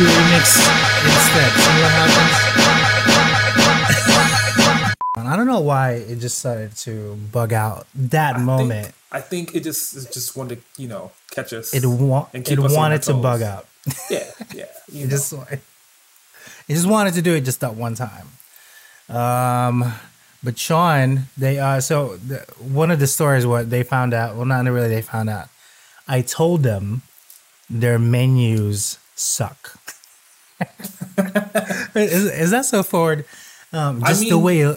do remix instead. See what happens? I don't know why it just started to bug out that I moment. Think, I think it just it just wanted to, you know, catch us. it wa- and it us wanted to bug out. Yeah, yeah. You It know. just it just wanted to do it just that one time. Um, but Sean, they uh, so the, one of the stories what they found out. Well, not really. They found out. I told them their menus suck. Is, is that so forward? Um, I just the mean- way,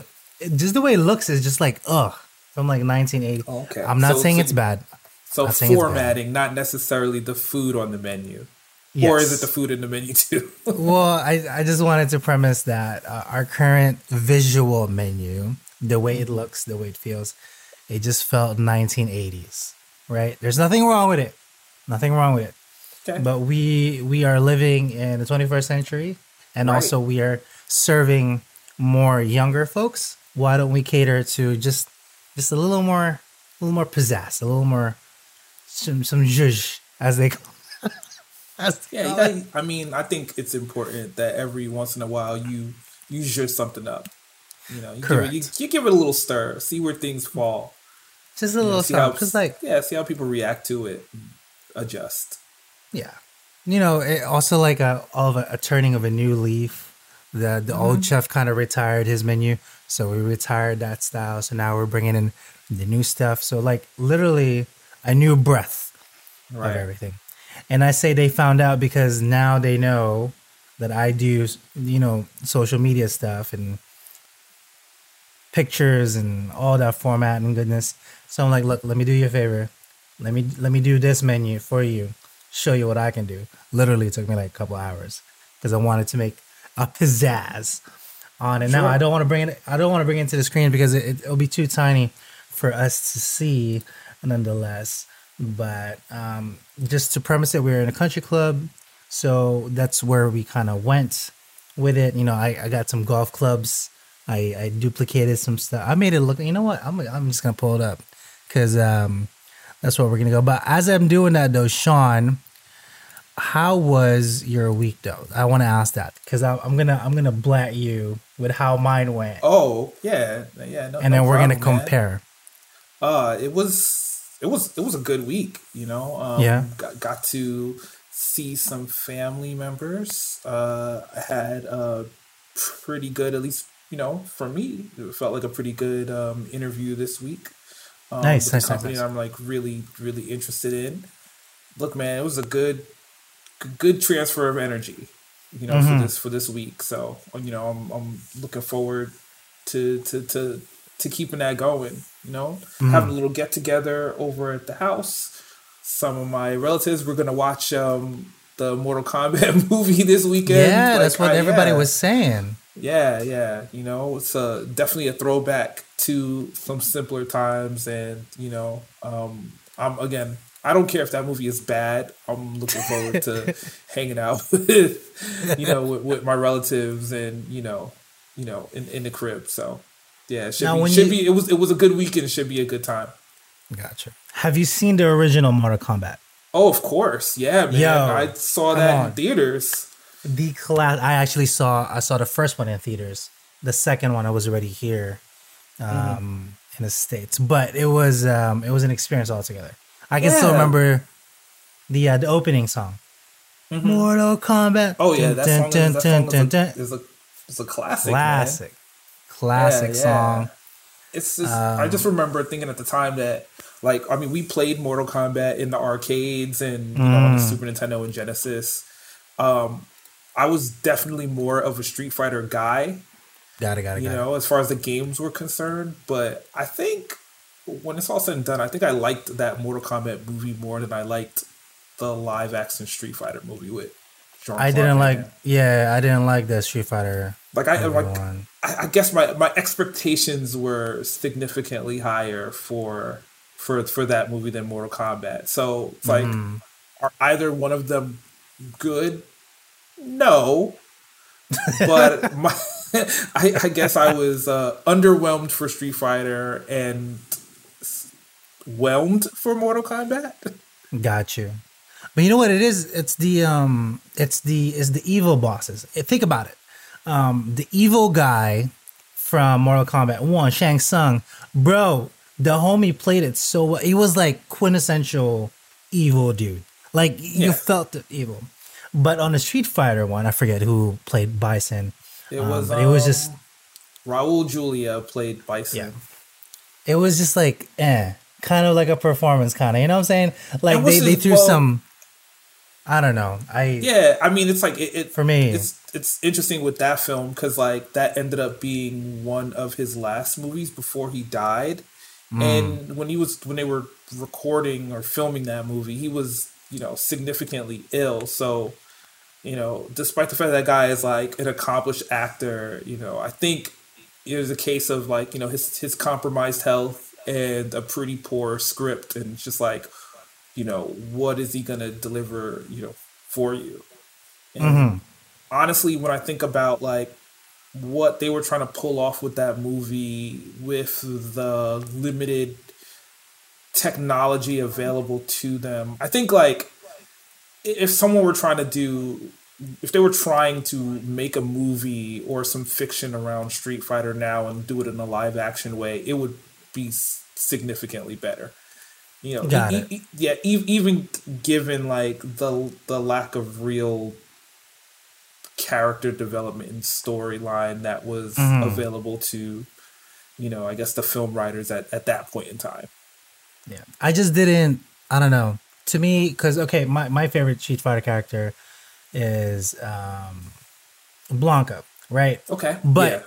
just the way it looks is just like ugh from like 1980. Okay. I'm not So- saying so- it's bad. so it's bad. formatting, not necessarily the food on the menu. Or is it the food in the menu too? well, I, I just wanted to premise that uh, our current visual menu, the way it looks, the way it feels, it just felt 1980s, right? There's nothing wrong with it, nothing wrong with it. Okay. But we we are living in the 21st century, and Right. also we are serving more younger folks. Why don't we cater to just just a little more, a little more pizzazz, a little more some some zhuzh, as they call. as they yeah, you it. I mean, I think it's important that every once in a while you you zhuzh something up. You know, you give, it, you, you give it a little stir, see where things fall. just a You know, little see how, because like yeah, see how people react to it, and adjust. Yeah, you know, it also like a all of a, a turning of a new leaf. The the Mm-hmm. old chef kind of retired his menu, so we retired that style. So now we're bringing in the new stuff. So like literally a new breath of everything. And I say they found out because now they know that I do, you know, social media stuff and pictures and all that format and goodness. So I'm like, look, let me do you a favor. Let me let me do this menu for you. Show you what I can do. Literally it took me like a couple hours because I wanted to make a pizzazz on it. Now I don't want to bring it. I don't want to bring it to the screen because it, it'll be too tiny for us to see. Nonetheless, but um, just to premise it, we were in a country club, so that's where we kind of went with it. You know, I, I got some golf clubs. I, I duplicated some stuff. I made it look. You know what? I'm I'm just gonna pull it up because um, that's where we're gonna go. But as I'm doing that though, Sean, how was your week though? I want to ask that because I'm gonna I'm gonna blat you with how mine went, Oh yeah, yeah. No, and no then we're gonna problem, man. compare. Uh, it was it was it was a good week. You know, um, Yeah. Got, got to see some family members. Uh, I had a pretty good, at least you know, for me, it felt like a pretty good um, interview this week. Um, Nice, with a nice, nice, company nice. I'm like really really interested in. Look, man, it was a good good transfer of energy. You know, Mm-hmm. for this for this week. So you know, I'm I'm looking forward to to to to keeping that going. You know, Mm-hmm. having a little get together over at the house. Some of my relatives were gonna watch um, the Mortal Kombat movie this weekend. Yeah, Like, that's what I- everybody yeah. was saying. Yeah, yeah. You know, it's a, definitely a throwback to some simpler times, and you know, um, I'm again. I don't care if that movie is bad. I'm looking forward to hanging out with, you know, with, with my relatives and you know, you know, in, in the crib. So, yeah, it should Now, be, should you- be. It was it was a good weekend. It should be a good time. Gotcha. Have you seen the original Mortal Kombat? Oh, of course, yeah, man. Yo, I saw that on. in theaters. The class. I actually saw. I saw the first one in theaters. The second one I was already here, um, Mm-hmm. in the states. But it was um, it was an experience altogether. I can still remember the uh, the opening song. Mortal Kombat. Mm-hmm. Oh yeah, that song, Dun, is, that dun, dun, is, a, is a a classic. man. classic, classic Yeah, yeah. song. It's just I Um, just remember thinking at the time that like I mean we played Mortal Kombat in the arcades and you know on the Mm. Super Nintendo and Genesis. Um I was definitely more of a Street Fighter guy, Got it. Got it. you Got it. know, as far as the games were concerned, but I think when it's all said and done, I think I liked that Mortal Kombat movie more than I liked the live action Street Fighter movie with Jean I didn't like. Yeah, I didn't like that Street Fighter. like I like. I, guess my, my expectations were significantly higher for for for that movie than Mortal Kombat. So it's like, Mm-hmm. are either one of them good? No, but my I, I guess I was uh, underwhelmed for Street Fighter and whelmed for Mortal Kombat. Got you. But you know what it is? It's the um, it's the is the evil bosses. Think about it. Um, the evil guy from Mortal Kombat One, Shang Tsung, bro. The homie played it so well. He was like quintessential evil dude. Like you Yeah. felt the evil. But on the Street Fighter one, I forget who played Bison. It Um, was. but it was um, just Raul Julia played Bison. Yeah. it was just like eh, kind of like a performance, kind of. You know what I'm saying? Like they, they threw well- some. I don't know. I Yeah, I mean, it's like it, it For me. It's it's interesting with that film because like that ended up being one of his last movies before he died. Mm. And when he was when they were recording or filming that movie, he was you know significantly ill. So you know, despite the fact that guy is like an accomplished actor, you know, I think it was a case of like you know his his compromised health and a pretty poor script, and it's just like you know what is he gonna deliver you know for you? And mm-hmm. honestly when i think about like what they were trying to pull off with that movie with the limited technology available to them i think like if someone were trying to do if they were trying to make a movie or some fiction around street fighter now and do it in a live action way it would be significantly better you know, Got e- e- yeah, e- even given like the the lack of real character development and storyline that was Mm-hmm. available to, you know, I guess the film writers at, at that point in time. Yeah. I just didn't. I don't know. To me, because okay, my, my favorite Street Fighter character is um, Blanka, right? Okay, But yeah.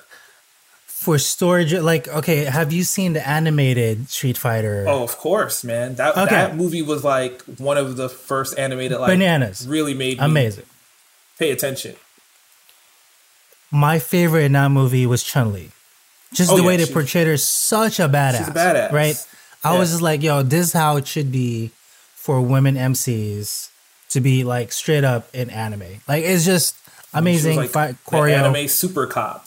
for storage, like okay, have you seen the animated Street Fighter? Oh, of course, man. That Okay. that movie was like one of the first animated like Bananas. Really made me amazing. pay attention. My favorite in that movie was Chun Li. Just Oh, the yeah, way they portrayed her, such a badass. She's a badass. right? I was just like, yo, this is how it should be for women MCs to be like straight up in anime. Like it's just amazing like fight choreo. anime super cop.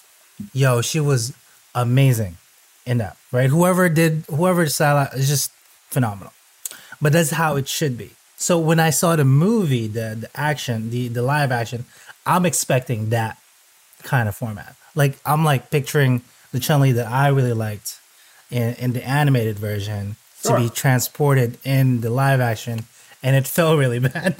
Yo, she was amazing in that, right? Whoever did, whoever decided is just phenomenal. But that's how it should be. So when I saw the movie, the the action, the the live action, I'm expecting that kind of format. Like I'm like picturing the Chun Li that I really liked in in the animated version to be transported in the live action, and it felt really bad.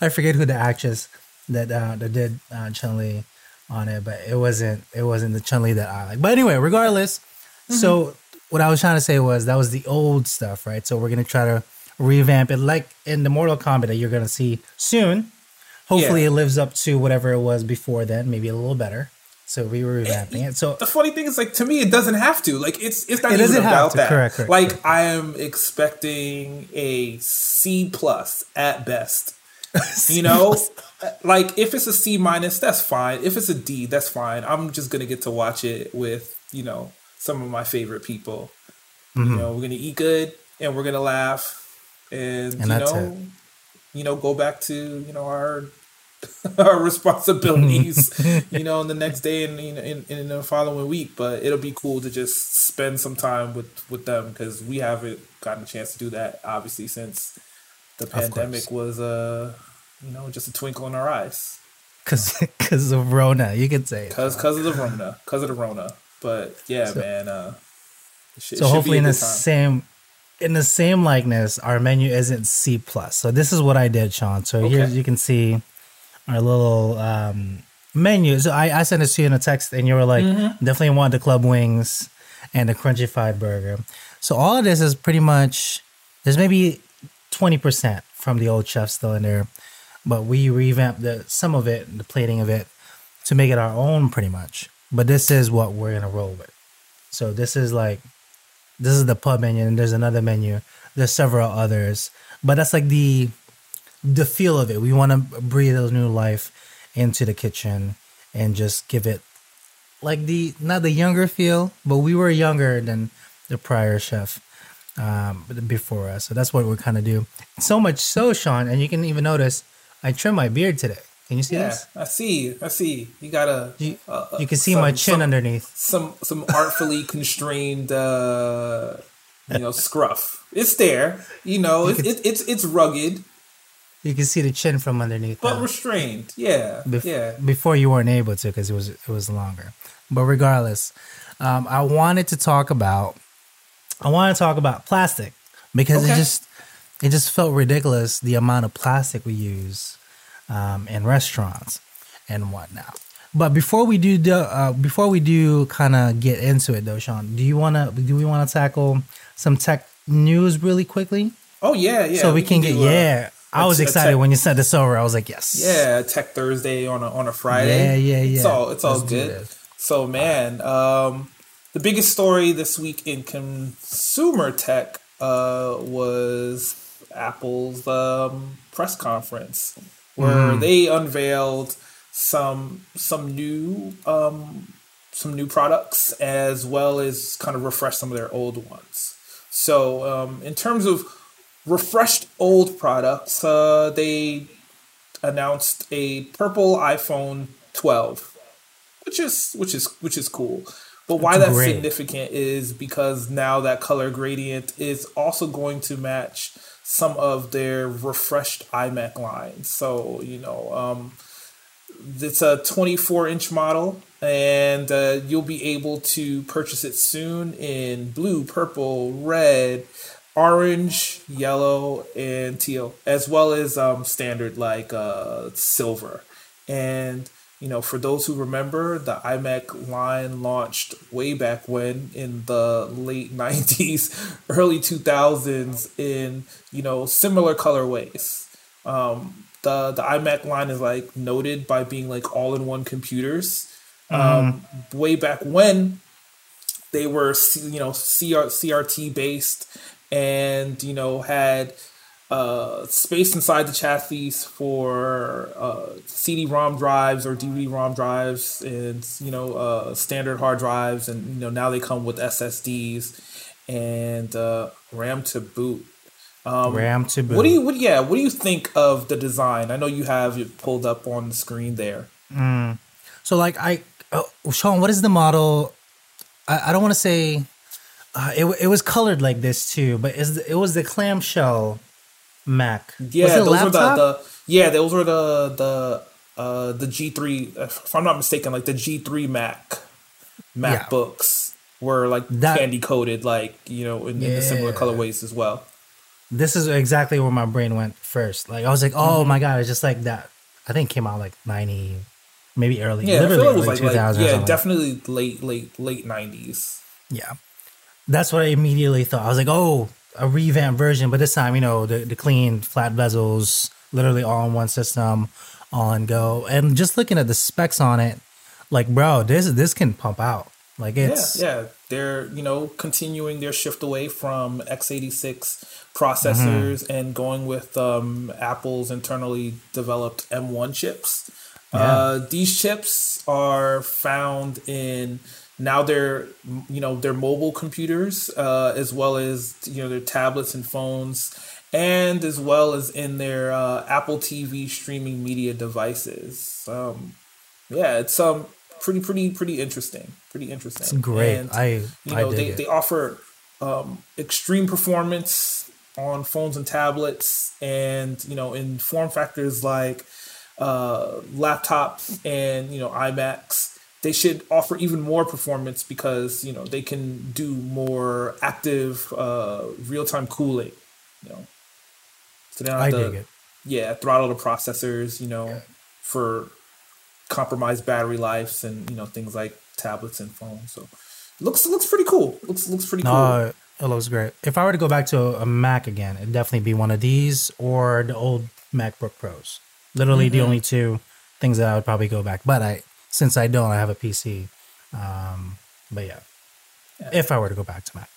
I forget who the actress that uh, that did uh, Chun Li on it, but it wasn't it wasn't the Chun Li that I like. But anyway, regardless, so what I was trying to say was that was the old stuff, right? So we're gonna try to revamp it, like in the Mortal Kombat that you're gonna see soon. Hopefully, Yeah. it lives up to whatever it was before then, maybe a little better. So we were revamping it. So the funny thing is like to me it doesn't have to like it's it's not It even about that Correct, correct, like correct. i am expecting a c plus at best you know like if it's a c minus that's fine if it's a d that's fine i'm just gonna get to watch it with you know some of my favorite people Mm-hmm. you know we're gonna eat good and we're gonna laugh and, And you know it. you know go back to you know our our responsibilities, you know, in the next day and you know, in, in the following week. But it'll be cool to just spend some time with with them because we haven't gotten a chance to do that, obviously, since the pandemic was, uh, you know, just a twinkle in our eyes because because of Rona, you could say. because because of the Rona, because of the Rona. But yeah, man. Uh, should- So hopefully in the time. same in the same likeness, our menu isn't C plus. So this is what I did, Sean. So here you can see our little um, menu. So I, I sent this to you in a text, and you were like, Mm-hmm. definitely want the club wings and the crunchy fried burger. So all of this is pretty much there's maybe twenty percent from the old chef still in there, but we revamped the some of it, the plating of it, to make it our own pretty much. But this is what we're gonna roll with. So this is like this is the pub menu and there's another menu there's several others but that's like the the feel of it we want to breathe a new life into the kitchen and just give it like the not the younger feel but we were younger than the prior chef um before us so that's what we're kind of do so much so sean and you can even notice i trimmed my beard today can you see Yeah, this I see. I see. You got a. you, uh, you can see some- my chin some- underneath some some artfully constrained uh you know scruff it's there you know it's it, it's it's rugged you can see the chin from underneath. but restrained. Yeah, Bef- yeah. Before you weren't able to because it was it was longer. But regardless, um, I wanted to talk about I want to talk about plastic because it just it just felt ridiculous the amount of plastic we use um, in restaurants and whatnot. But before we do, do uh, before we do kind of get into it though, Sean, do you wanna do we want to tackle some tech news really quickly Oh yeah, yeah. so we, can, get do a- yeah. I was excited tech- when you sent this over. I was like, yes, Yeah, Tech Thursday on a on a Friday. Yeah, yeah, yeah. It's all it's all Let's good. So man, um, the biggest story this week in consumer tech uh, was Apple's um, press conference where Mm. they unveiled some some new um, some new products as well as kind of refresh some of their old ones. So um, in terms of refreshed old products, uh, they announced a purple iPhone 12, which is which is which is cool. But why That's that's significant is because now that color gradient is also going to match some of their refreshed iMac lines. So you know, um, it's a 24 inch model, and uh, you'll be able to purchase it soon in blue, purple, red, orange, yellow, and teal, as well as um, standard like uh, silver. And you know, for those who remember, the iMac line launched way back when in the late 90s, early 2000s in, you know, similar colorways. Um, the, the iMac line is like noted by being like all in one computers. Um, way back when they were, you know, CR, CRT based and, you know, had uh, space inside the chassis for uh, CD-ROM drives or DVD-ROM drives, and you know uh, standard hard drives, and you know now they come with SSDs and uh, RAM to boot. RAM to boot. What do you? What? Yeah. What do you think of the design? I know you have it pulled up on the screen there. So like I, oh, Sean, what is the model? I, I don't want to say uh, it. It was colored like this too, but is it was the clamshell Mac? Yeah, was it those were the, the yeah those were the the uh the G three if I'm not mistaken like the G three Mac MacBooks were like That- candy coated like you know in, in the similar colorways as well. this is exactly where my brain went first. Like I was like, oh Mm-hmm. my god, it's just like that. I think it came out like ninety, maybe early, Yeah, literally feel it was early like, like yeah definitely late late late nineties. Yeah. That's what I immediately thought. I was like, oh, a revamped version, but this time, you know, the, the clean flat bezels, literally all in one system, all in go. And just looking at the specs on it, like, bro, this this can pump out. Like it's yeah, yeah. They're you know continuing their shift away from x86 processors Mm-hmm. and going with um, Apple's internally developed M1 chips. Yeah. Uh, these chips are found in now they're you know their mobile computers uh, as well as you know their tablets and phones and as well as in their uh, Apple TV streaming media devices. Um, yeah, it's um pretty pretty pretty interesting. Pretty interesting. It's great. And, I- you I know dig they it. they offer um, extreme performance on phones and tablets, and you know in form factors like uh, laptops and you know iMacs. They should offer even more performance because you know they can do more active uh, real time cooling. You know, so they don't I have to dig it. yeah throttle the processors. You know, for compromised battery lives and you know things like tablets and phones. So looks looks pretty cool. Looks looks pretty cool. No, it looks great. If I were to go back to a, a Mac again, it'd definitely be one of these or the old MacBook Pros. Literally Mm-hmm. the only two things that I would probably go back. But I, since I don't, I have a PC. Um, but yeah, if I were to go back to Mac.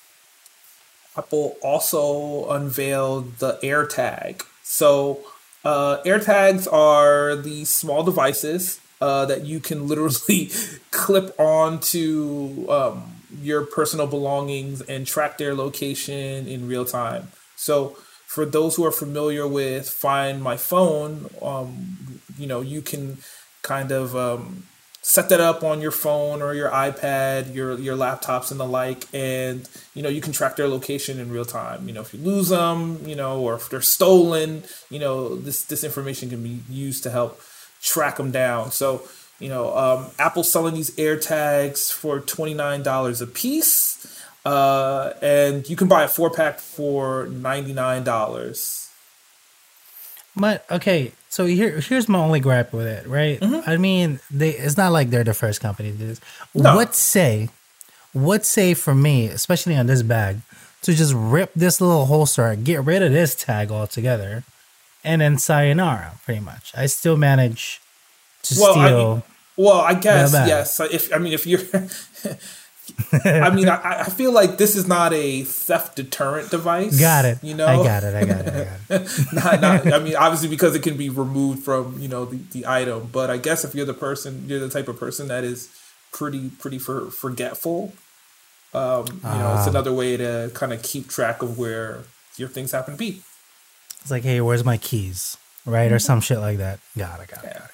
Apple also unveiled the AirTag. So, uh, AirTags are these small devices uh, that you can literally clip onto um, your personal belongings and track their location in real time. So, for those who are familiar with Find My Phone, um, you know, you can kind of um, set that up on your phone or your iPad, your your laptops and the like, and you know you can track their location in real time. You know if you lose them, you know, or if they're stolen, you know this this information can be used to help track them down. So you know um, Apple's selling these AirTags for twenty nine dollars a piece, uh, and you can buy a four pack for ninety nine dollars. But okay, so here here's my only gripe with it, right? Mm-hmm. I mean, they it's not like they're the first company to do this. No. What say, what say for me, especially on this bag, to just rip this little holster, get rid of this tag altogether, and then sayonara, pretty much. I still manage to Well, I steal. mean, Well, I guess yes. If I mean, if you're, I mean, I, I feel like this is not a theft deterrent device. got it. You know, I got it. I got it. I got it. not, not, I mean, obviously because it can be removed from you know the, the item. But I guess if you're the person, you're the type of person that is pretty pretty for, forgetful. Um, you know, it's Ah. another way to kind of keep track of where your things happen to be. It's like, hey, where's my keys? Right, Mm-hmm. or some shit like that. Got it. Got it. Got it. Got it.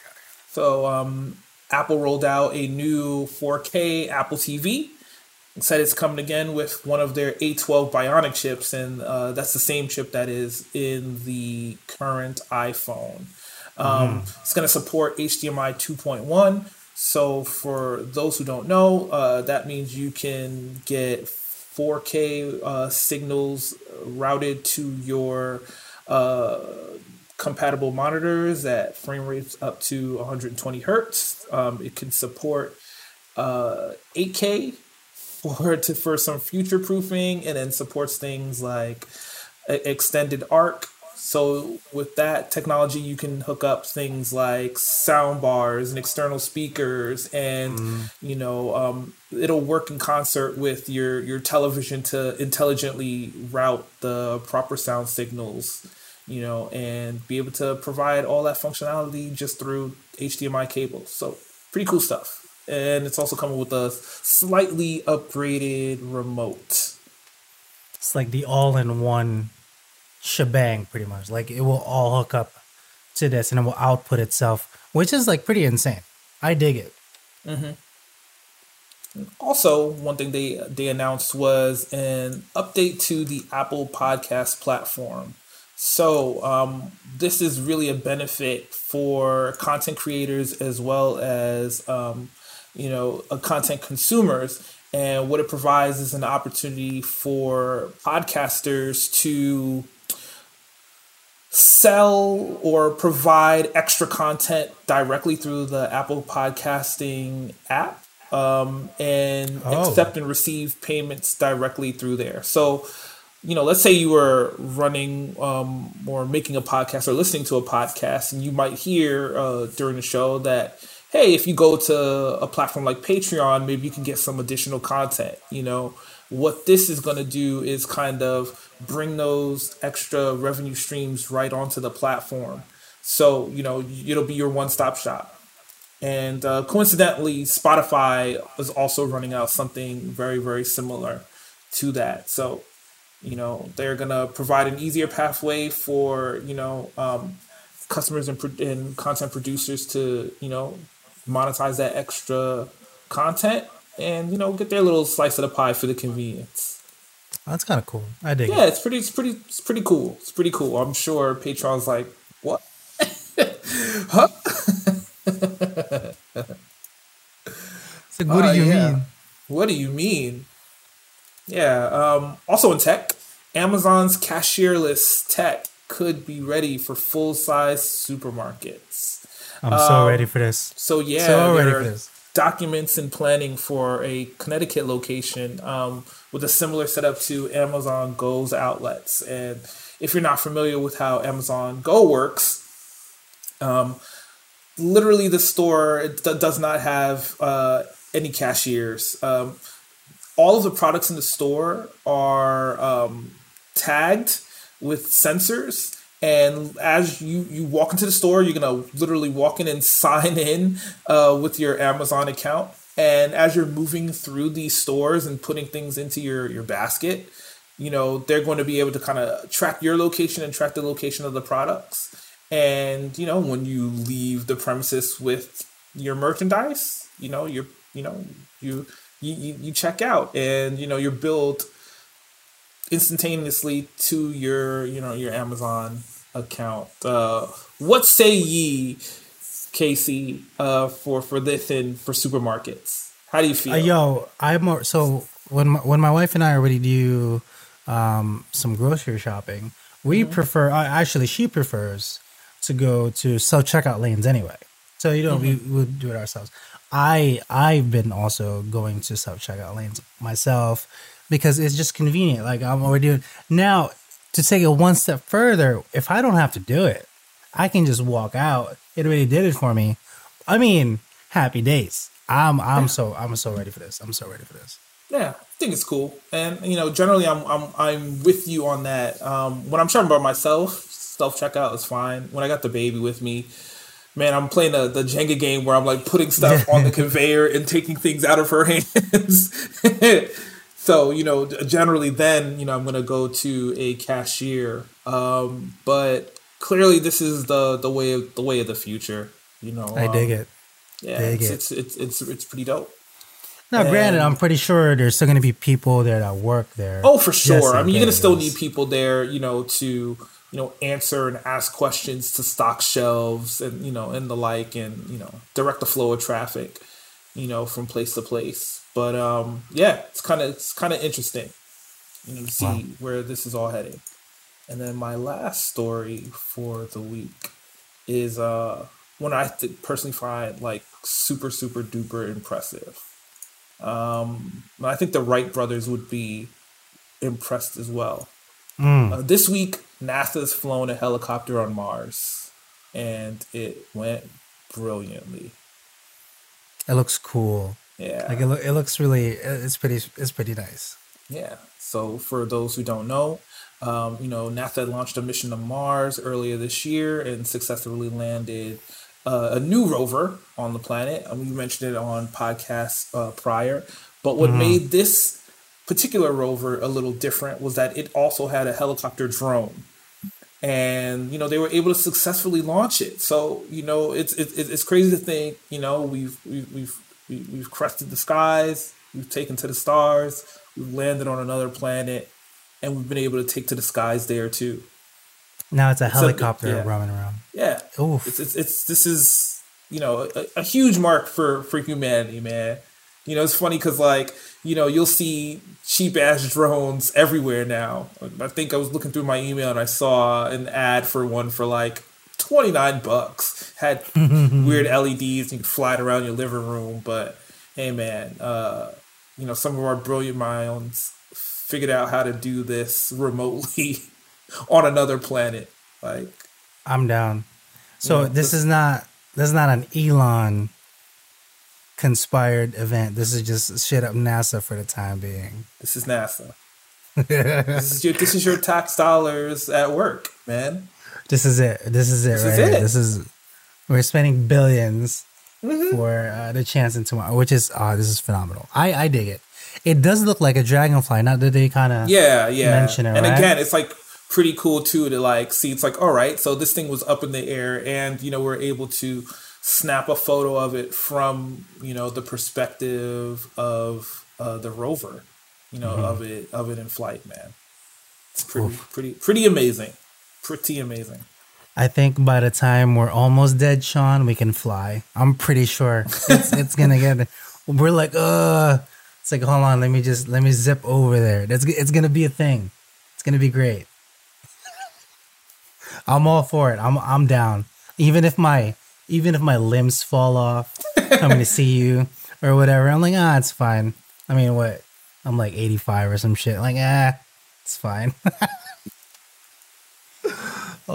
So um, Apple rolled out a new 4K Apple TV. Said it's coming again with one of their A12 Bionic chips, and uh, that's the same chip that is in the current iPhone. Um, It's going to support HDMI 2.1. So for those who don't know, uh, that means you can get 4K uh, signals routed to your uh, compatible monitors at frame rates up to 120 hertz. Um, it can support uh, 8K for to for some future proofing, and then supports things like extended arc. So with that technology, you can hook up things like sound bars and external speakers, and you know um, it'll work in concert with your your television to intelligently route the proper sound signals you know, and be able to provide all that functionality just through HDMI cables. So pretty cool stuff. And it's also coming with a slightly upgraded remote. It's like the all-in-one shebang, pretty much. Like it will all hook up to this, and it will output itself, which is like pretty insane. I dig it. Also, one thing they they announced was an update to the Apple Podcast platform. So um, this is really a benefit for content creators as well as um, you know content consumers. And what it provides is an opportunity for podcasters to sell or provide extra content directly through the Apple Podcasting app um, and Oh. accept and receive payments directly through there. So, you know, let's say you were running um, or making a podcast or listening to a podcast, and you might hear uh, during the show that, hey, if you go to a platform like Patreon, maybe you can get some additional content. You know, what this is going to do is kind of bring those extra revenue streams right onto the platform. So, you know, it'll be your one stop shop. And uh, coincidentally, Spotify is also running out something very, very similar to that. So, you know, they're going to provide an easier pathway for, you know, um, customers and, and content producers to, you know, monetize that extra content and, you know, get their little slice of the pie for the convenience. That's kind of cool. I dig Yeah, it. it's pretty, it's pretty, it's pretty cool. It's pretty cool. I'm sure Patreon's like, what? huh? What Uh, do you yeah. mean? What do you mean? Yeah. Um, also in tech, Amazon's cashierless tech could be ready for full size supermarkets. I'm so ready for this. So yeah, So ready for this. documents and planning for a Connecticut location um, with a similar setup to Amazon Go's outlets. And if you're not familiar with how Amazon Go works, um, literally the store does not have uh, any cashiers. Um, all of the products in the store are um, tagged with sensors. And as you, you walk into the store, you're gonna literally walk in and sign in uh, with your Amazon account. And as you're moving through these stores and putting things into your, your basket, you know, they're going to be able to kind of track your location and track the location of the products. And, you know, when you leave the premises with your merchandise, you know you're you know you you you check out and you know you're billed instantaneously to your you know your Amazon account. Uh, what say ye, Casey, uh, for for this and for supermarkets? How do you feel? Uh, yo, I'm more, so when my, when my wife and I already do um, some grocery shopping, we Mm-hmm. prefer. Uh, actually, she prefers to go to self checkout lanes anyway. So you know, Mm-hmm. we would do it ourselves. I I've been also going to self checkout lanes myself because it's just convenient. Like I'm already doing now. To take it one step further, if I don't have to do it, I can just walk out. It already did it for me. I mean, happy days. I'm I'm so I'm so ready for this. I'm so ready for this. Yeah, I think it's cool, and you know, generally, I'm I'm I'm with you on that. Um, when I'm shopping by myself, self checkout is fine. When I got the baby with me, man, I'm playing the the Jenga game where I'm like putting stuff on the conveyor and taking things out of her hands. so you know, generally, then you know, I'm gonna go to a cashier. Um, but clearly, this is the the way of the way of the future. You know, I dig um, it. Yeah, dig it's, it. it's it's it's it's pretty dope. Now, granted, I'm pretty sure there's still going to be people there that work there. Oh, for sure. I mean, you're gonna still need people there, you know, to you know answer and ask questions to stock shelves and you know and the like, and you know direct the flow of traffic, you know, from place to place. But um, yeah, it's kind of it's kind of interesting, you know, to see Wow. where this is all heading. And then my last story for the week is uh one I personally find like super super duper impressive. Um, I think the Wright brothers would be impressed as well. Mm. Uh, this week, NASA's flown a helicopter on Mars, and it went brilliantly. It looks cool. Yeah, Like it, loo- it looks really. It's pretty. It's pretty nice. yeah. So for those who don't know, um, you know, NASA launched a mission to Mars earlier this year and successfully landed uh, a new rover on the planet. And we mentioned it on podcasts uh, prior. But what made this particular rover a little different was that it also had a helicopter drone. And you know they were able to successfully launch it. So you know it's it's, it's crazy to think you know we've we've we've we- we've crested the skies, we've taken to the stars, we've landed on another planet, and we've been able to take to the skies there too. Now it's a helicopter yeah. running around. Yeah, Oof. it's it's, it's this is you know a, a huge mark for for humanity, man. You know, it's funny because like you know you'll see cheap ass drones everywhere now. I think I was looking through my email and I saw an ad for one for like twenty nine bucks. Had weird LEDs. And you could fly it around your living room, but hey, man, uh, you know some of our brilliant minds figured out how to do this remotely on another planet. Like I'm down. So Yeah, this this- is not. This is not an Elon conspired event. This is just shit up NASA for the time being. This is NASA. this is your this is your tax dollars at work, man. This is it. This is it. This right is it. This is. We're spending 1000000000s Mm-hmm. for uh, the chance in tomorrow, which is oh, this is phenomenal. I I dig it. It does look like a dragonfly. Not that they kind of Yeah, yeah. Mention it, and right? again, it's like pretty cool too to like see. It's like all right, so this thing was up in the air, and you know we're able to snap a photo of it from you know the perspective of uh, the rover, you know of it of it in flight. Man, it's pretty pretty pretty amazing, pretty amazing. I think by the time we're almost dead, Sean, we can fly. I'm pretty sure it's, it's gonna get. We're like, uh, it's like, hold on, let me just let me zip over there. That's it's gonna be a thing. It's gonna be great. I'm all for it. I'm I'm down. Even if my even if my limbs fall off, coming to see you or whatever, I'm like, ah, it's fine. I mean, what? I'm like 85 or some shit. Like, ah, it's fine.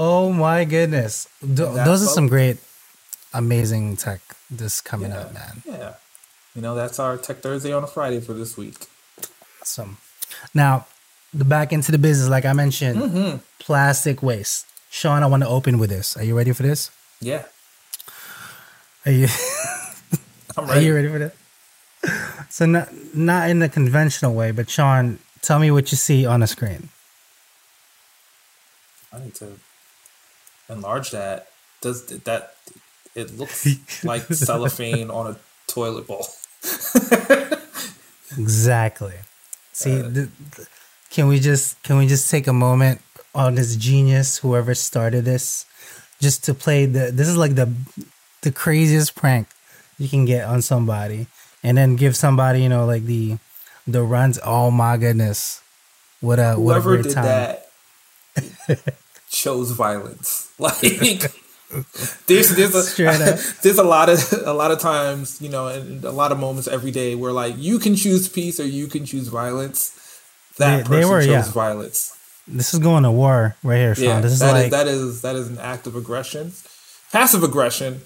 oh my goodness. Th- those are some great, amazing tech this coming Yeah. up, man. Yeah, you know that's our Tech Thursday on a Friday for this week. Awesome. Now, the back into the business, like I mentioned, Mm-hmm. plastic waste. Sean, I want to open with this. Are you ready for this? Yeah, Are you? I'm Are ready. you ready for this? So not not in the conventional way, but Sean, tell me what you see on the screen. I need to enlarge that. Does that? It looks like cellophane on a toilet bowl. exactly. See, uh, can we just can we just take a moment on this genius, whoever started this, just to play the. This is like the the craziest prank you can get on somebody, and then give somebody, you know, like the the runs. Oh my goodness, what a whoever what a did time. that chose violence. Like there's there's a there's a lot of a lot of times you know and a lot of moments every day where like you can choose peace or you can choose violence. That they, person they were, chose yeah. violence. This is going to war right here, Sean. Yeah, this is that like is, that is that is an act of aggression, passive aggression,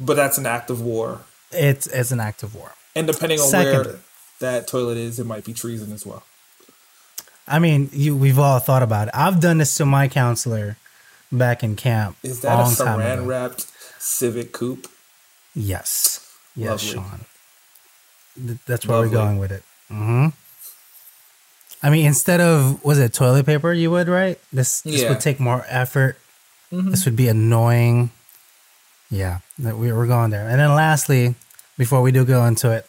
but that's an act of war. It's it's an act of war. And depending on Second, where that toilet is, it might be treason as well. I mean, you we've all thought about it. I've done this to my counselor back in camp. Is that a, saran wrapped Civic coupe? Yes. Yes, Lovely. Sean. That's where Lovely. we're going with it. Mm-hmm. I mean, instead of was it toilet paper, you would right? This this yeah. would take more effort. Mm-hmm. This would be annoying. Yeah, we we're going there. And then lastly, before we do go into it,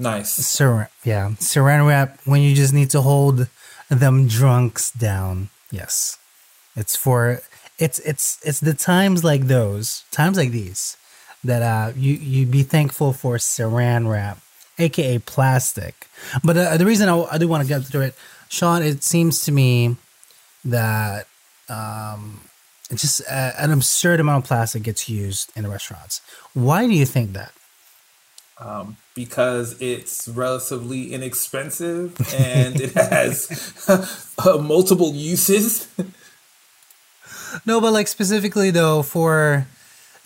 nice saran. Yeah, saran wrap when you just need to hold them drunks down. Yes, it's for it's it's it's the times like those times like these that uh you you be thankful for saran wrap aka plastic. But uh, the reason I, I do want to get to it, Sean, it seems to me that um, just uh, an absurd amount of plastic gets used in restaurants. Why do you think that? Um, because it's relatively inexpensive and it has uh, multiple uses. no, but like specifically though, for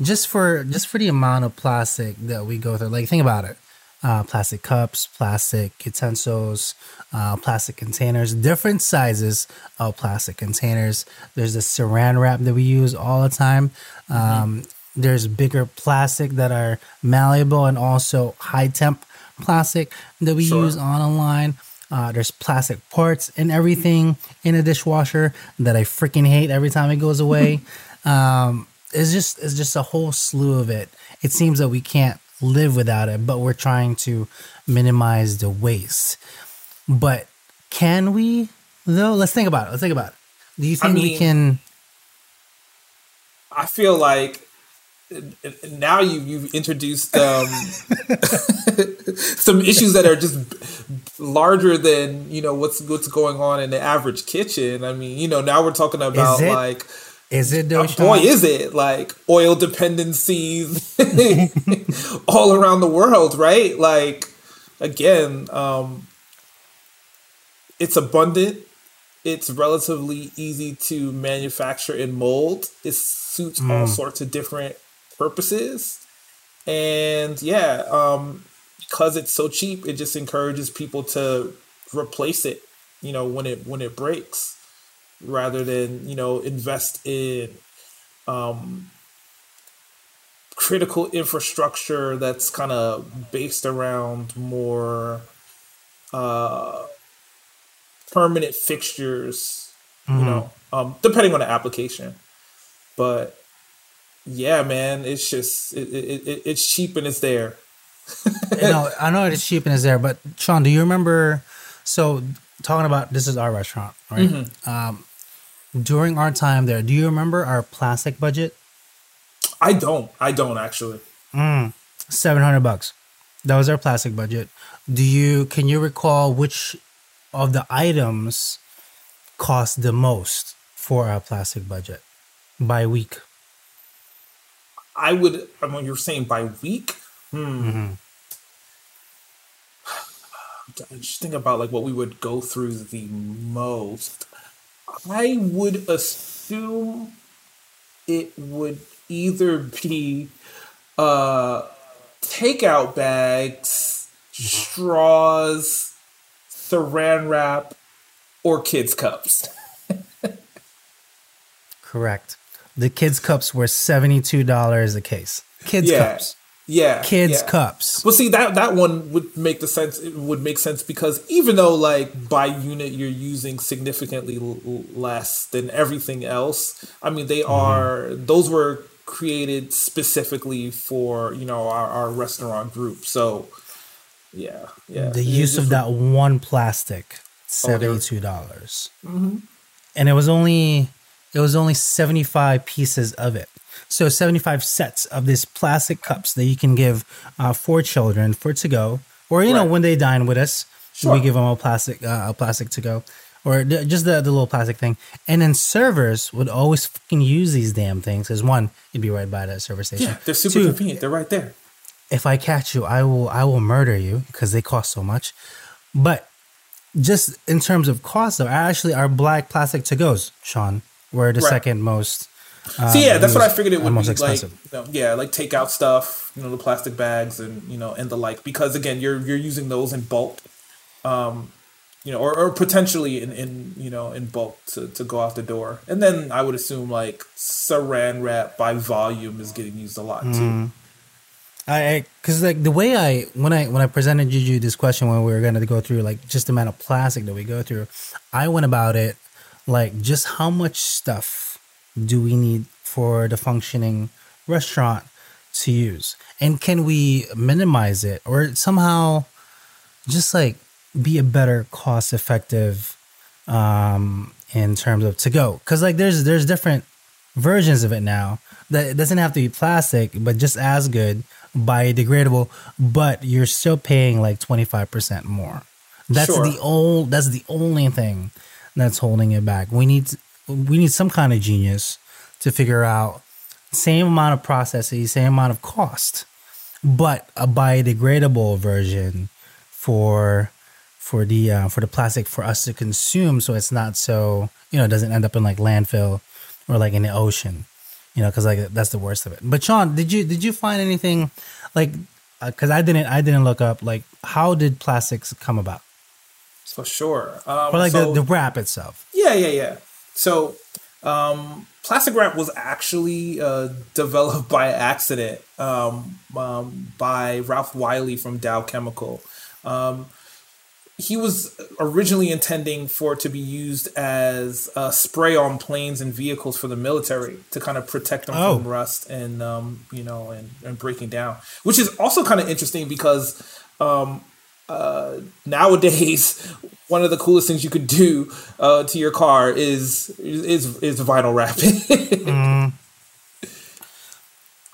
just for just for the amount of plastic that we go through, like think about it uh, plastic cups, plastic utensils, uh, plastic containers, different sizes of plastic containers. There's the saran wrap that we use all the time. Um, mm-hmm. There's bigger plastic that are malleable and also high temp plastic that we sure. use on a line. Uh, there's plastic parts and everything in a dishwasher that I freaking hate every time it goes away. um, it's just it's just a whole slew of it. It seems that we can't live without it, but we're trying to minimize the waste. But can we though? Let's think about it. Let's think about it. Do you think I mean, we can? I feel like now you you've introduced um, some issues that are just larger than you know what's what's going on in the average kitchen. I mean, you know, now we're talking about like is it though? boy, is it like oil dependencies all around the world, right? Like again, um, it's abundant. It's relatively easy to manufacture and mold. It suits mm. all sorts of different purposes, and yeah, um, because it's so cheap, it just encourages people to replace it. You know, when it when it breaks rather than you know invest in um, critical infrastructure that's kind of based around more uh, permanent fixtures mm-hmm. you know um, depending on the application but yeah man it's just it, it, it it's cheap and it's there you know, I know it's cheap and it's there, but Sean, do you remember? So talking about this is our restaurant, right? Mm-hmm. Um, during our time there, do you remember our plastic budget? I don't. I don't actually. Mm, Seven hundred bucks. That was our plastic budget. Do you can you recall which of the items cost the most for our plastic budget by week? I would. I mean, you're saying by week. Hmm. Mm-hmm. Just think about like what we would go through the most. I would assume it would either be uh, takeout bags, straws, saran wrap, or kids' cups. Correct. The kids' cups were $72 a case. Kids' yeah. cups. Yeah, kids yeah. cups. Well, see that that one would make the sense. It would make sense because even though like by unit you're using significantly l- less than everything else. I mean, they mm-hmm. are those were created specifically for you know our, our restaurant group. So yeah, yeah. The use of that one plastic, seventy two dollars, and it was only it was only seventy five pieces of it. So seventy five sets of these plastic cups that you can give uh, for children for to go, or you know when they dine with us, Sure. we give them a plastic uh, a plastic to go. Or the- just the, the little plastic thing, and then servers would always fucking use these damn things. Because one, you'd be right by the server station. Yeah, they're super Two, convenient. They're right there. if I catch you, I will I will murder you because they cost so much. But just in terms of cost, though, actually, our black plastic to goes, Sean, were the Right. second most. uh, So yeah, that's what I figured it would be expensive. like. You know, yeah, like takeout stuff, you know, the plastic bags and you know and the like. Because again, you're you're using those in bulk, um, you know, or, or potentially in, in you know in bulk to, to go out the door. And then I would assume like Saran wrap by volume is getting used a lot too. Mm-hmm. I because like the way I when I when I presented Juju this question when we were going to go through like just the amount of plastic that we go through, I went about it like just how much stuff do we need for the functioning restaurant to use, and can we minimize it or somehow just like be a better cost effective um in terms of to go? Because like there's there's different versions of it now that it doesn't have to be plastic but just as good biodegradable but you're still paying like 25% more. That's Sure. the old that's the only thing that's holding it back. We need we need some kind of genius to figure out same amount of processes same amount of cost but a biodegradable version for for the uh, for the plastic for us to consume so it's not so you know it doesn't end up in like landfill or like in the ocean you know because like that's the worst of it. But sean did you did you find anything like because i didn't i didn't look up like how did plastics come about For sure. Um, or like so- the, the wrap itself Yeah, yeah, yeah. So, um, plastic wrap was actually uh, developed by accident um, um, by Ralph Wiley from Dow Chemical. Um, he was originally intending for it to be used as a spray on planes and vehicles for the military to kind of protect them Oh. from rust and um, you know and, and breaking down, which is also kind of interesting because um, uh, nowadays one of the coolest things you could do uh, to your car is is is vinyl wrapping.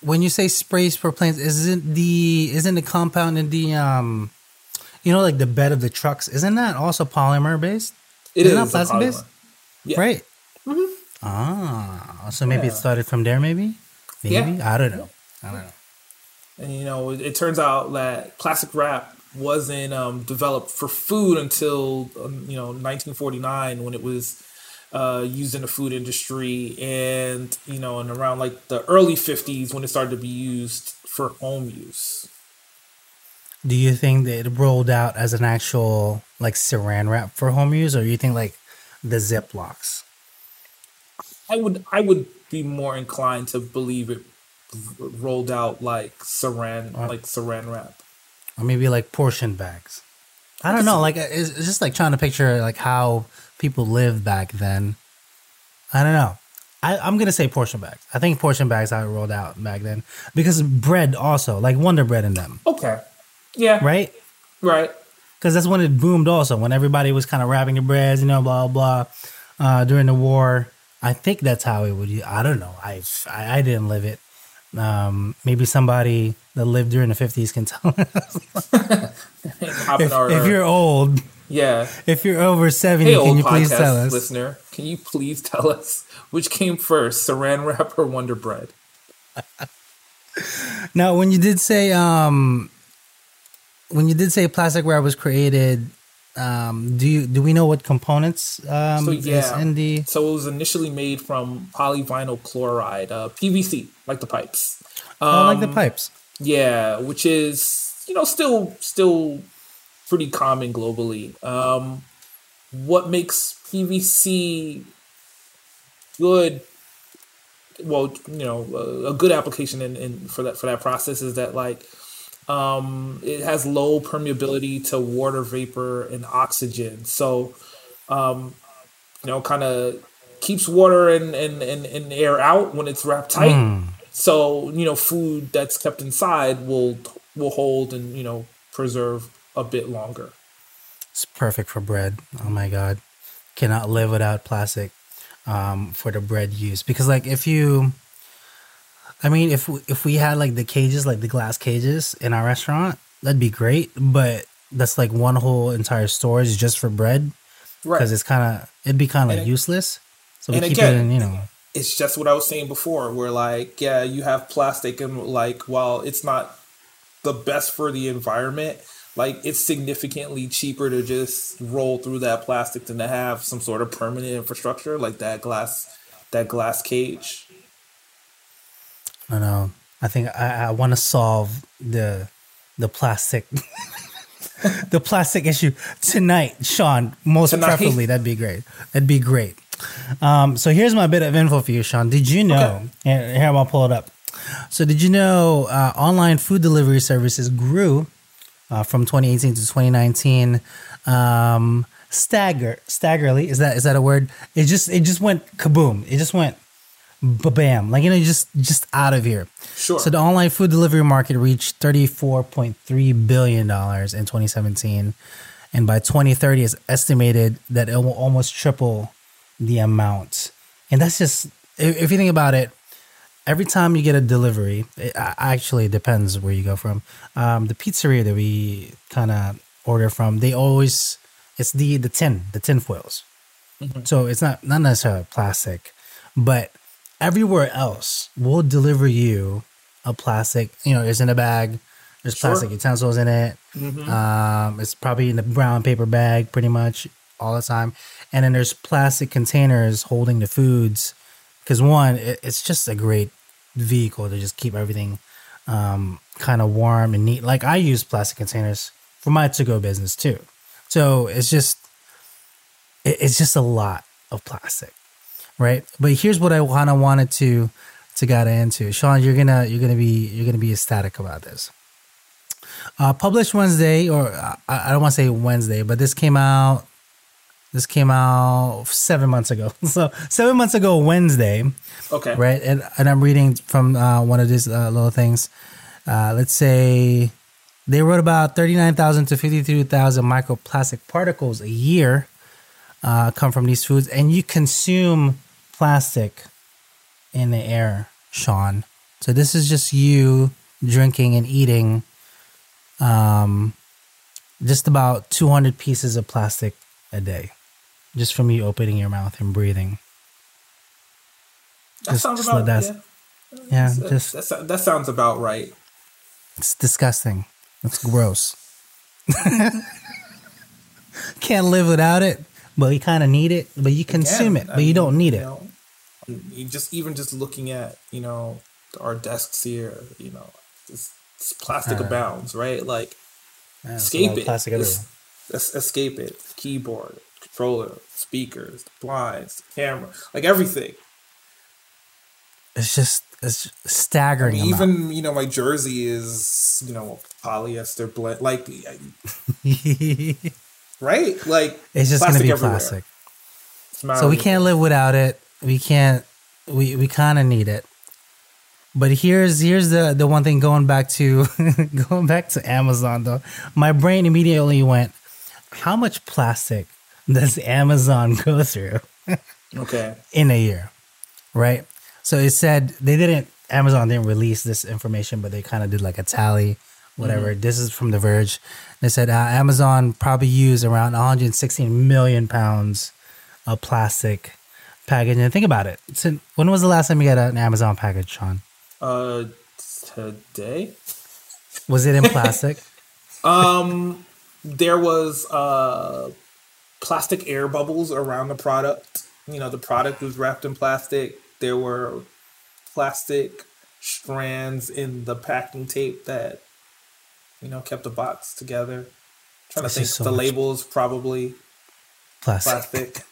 when you say sprays for planes isn't the isn't the compound in the um you know like the bed of the trucks isn't that also polymer based It Isn't is that plastic based? Yeah. Right. Ah, so maybe it started from there. Maybe. Maybe Yeah. I don't know. I don't know. And you know, it, it turns out that plastic wrap wasn't um, developed for food until um, you know 1949 when it was uh, used in the food industry, and you know, and around like the early 50s when it started to be used for home use. Do you think that it rolled out as an actual like Saran wrap for home use, or you think like the Ziplocs? I would I would be more inclined to believe it rolled out like saran like saran wrap. Or maybe like portion bags. I don't know. Like it's, just like trying to picture like how people lived back then. I don't know. I, I'm gonna say portion bags. I think portion bags it rolled out back then because bread also like Wonder Bread in them, Okay. Yeah. right? Right. Because that's when it boomed also when everybody was kind of wrapping the breads, you know, blah blah. blah uh, during the war, I think that's how it would. I don't know. I I, I didn't live it. Um, maybe somebody that lived during the 50s can tell us. If, our- if you're old, yeah. If you're over 70, Hey, can you please tell us? listener, can you please tell us which came first, Saran wrap or Wonder Bread? Now, when you did say um when you did say plastic wrap was created, um do you do we know what components um So is yeah, in the so it was initially made from polyvinyl chloride, uh, PVC, like the pipes. oh, like the Um, pipes? Yeah, which is you know still still pretty common globally. Um, what makes PVC good? Well, you know, a, a good application in, in for that for that process is that like um, it has low permeability to water vapor and oxygen. So, um, you know, kind of keeps water and, and, and, and air out when it's wrapped tight. So you know, food that's kept inside will will hold and you know preserve a bit longer. It's perfect for bread. Oh my god, cannot live without plastic um, for the bread use because like if you, I mean if if we had like the cages like the glass cages in our restaurant, that'd be great. But that's like one whole entire storage just for bread because it's kind of it'd be kind of like useless. So we keep again, it in, you know. it's just what I was saying before, where like, yeah, you have plastic and like while it's not the best for the environment, like it's significantly cheaper to just roll through that plastic than to have some sort of permanent infrastructure like that glass that glass cage. I know. I think I, I want to solve the the plastic the plastic issue tonight, Sean. Most Tonight? preferably, that'd be great. That'd be great. Um, so here's my bit of info for you, Sean. Did you know? Here, here, I'll pull it up. So did you know uh, online food delivery services grew uh, from 2018 to 2019? Um, stagger, staggerly is that is that a word? It just it just went kaboom. It just went bam, like you know, just just out of here. Sure. So the online food delivery market reached thirty four point three billion dollars in twenty seventeen, and by twenty thirty, it's estimated that it will almost triple the amount. And that's just if, you think about it. Every time you get a delivery, it actually depends where you go from. Um, the pizzeria that we kind of order from, they always it's the the tin, the tin foils. So it's not not necessarily plastic, but everywhere else will deliver you a plastic. You know, it's in a bag. There's Sure. plastic utensils in it. Um, it's probably in the brown paper bag, pretty much all the time. And then there's plastic containers holding the foods. Because one, it, it's just a great vehicle to just keep everything um, kind of warm and neat. Like I use plastic containers for my to-go business too. So it's just it, it's just a lot of plastic, right? But here's what I kind of wanted to to get into. Sean, you're gonna you're gonna be you're gonna be ecstatic about this. Uh, published Wednesday, or I, I don't want to say Wednesday, but this came out. This came out seven months ago. So seven months ago, Wednesday, Okay. right? And and I'm reading from uh, one of these uh, little things. Uh, let's say they wrote about thirty nine thousand to fifty three thousand microplastic particles a year uh, come from these foods, and you consume plastic in the air, Sean. So this is just you drinking and eating um, just about two hundred pieces of plastic a day, just from you opening your mouth and breathing. That Just- sounds just about that- yeah. Yeah, That- just that, sou- that sounds about right. It's disgusting. It's gross. Can't live without it, but you kind of need it. But you consume Again, it, I but you don't need it. know, you just even just looking at you know our desks here, you know, this, this plastic Uh, abounds, right? Like escape it. Plastic Es- es- escape it. Keyboard, controller, speakers, blinds, camera, like everything. It's just it's I staggering. mean, amount. even you know my jersey is you know polyester blend, like right, like it's just gonna be everywhere. plastic. So we can't live without it. We can't. We we kind of need it. But here's here's the the one thing going back to going back to Amazon though. My brain immediately went, how much plastic does Amazon go through? Okay. in a year, right? So it said they didn't. Amazon didn't release this information, but they kind of did like a tally, whatever. This is from The Verge. They said uh, Amazon probably used around 116 million pounds of plastic packaging. And think about it. So when was the last time you got an Amazon package, Sean? Uh, today. Was it in plastic? Um, there was uh plastic air bubbles around the product. You know, the product was wrapped in plastic. There were plastic strands in the packing tape that you know kept the box together. trying This to think, so the labels probably Plastic. plastic,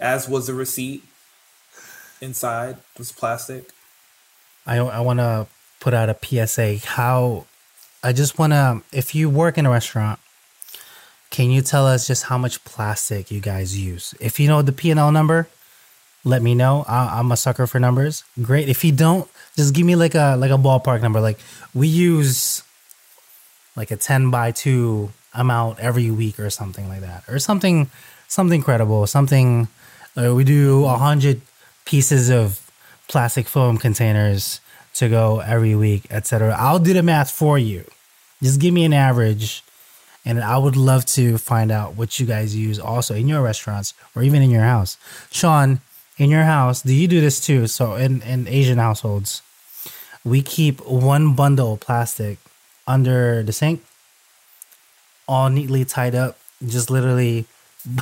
as was the receipt. Inside was plastic. I I want to put out a PSA. How I just want to, if you work in a restaurant, can you tell us just how much plastic you guys use? If you know the P and L number, let me know. I, I'm a sucker for numbers. Great. If you don't, just give me like a like a ballpark number. Like we use like a ten by two amount every week or something like that, or something something credible. Something uh, we do a hundred pieces of plastic foam containers to go every week, etc. I'll do the math for you. Just give me an average, and I would love to find out what you guys use also in your restaurants or even in your house. Sean, in your house, do you do this too? So in in Asian households, we keep one bundle of plastic under the sink, all neatly tied up, just literally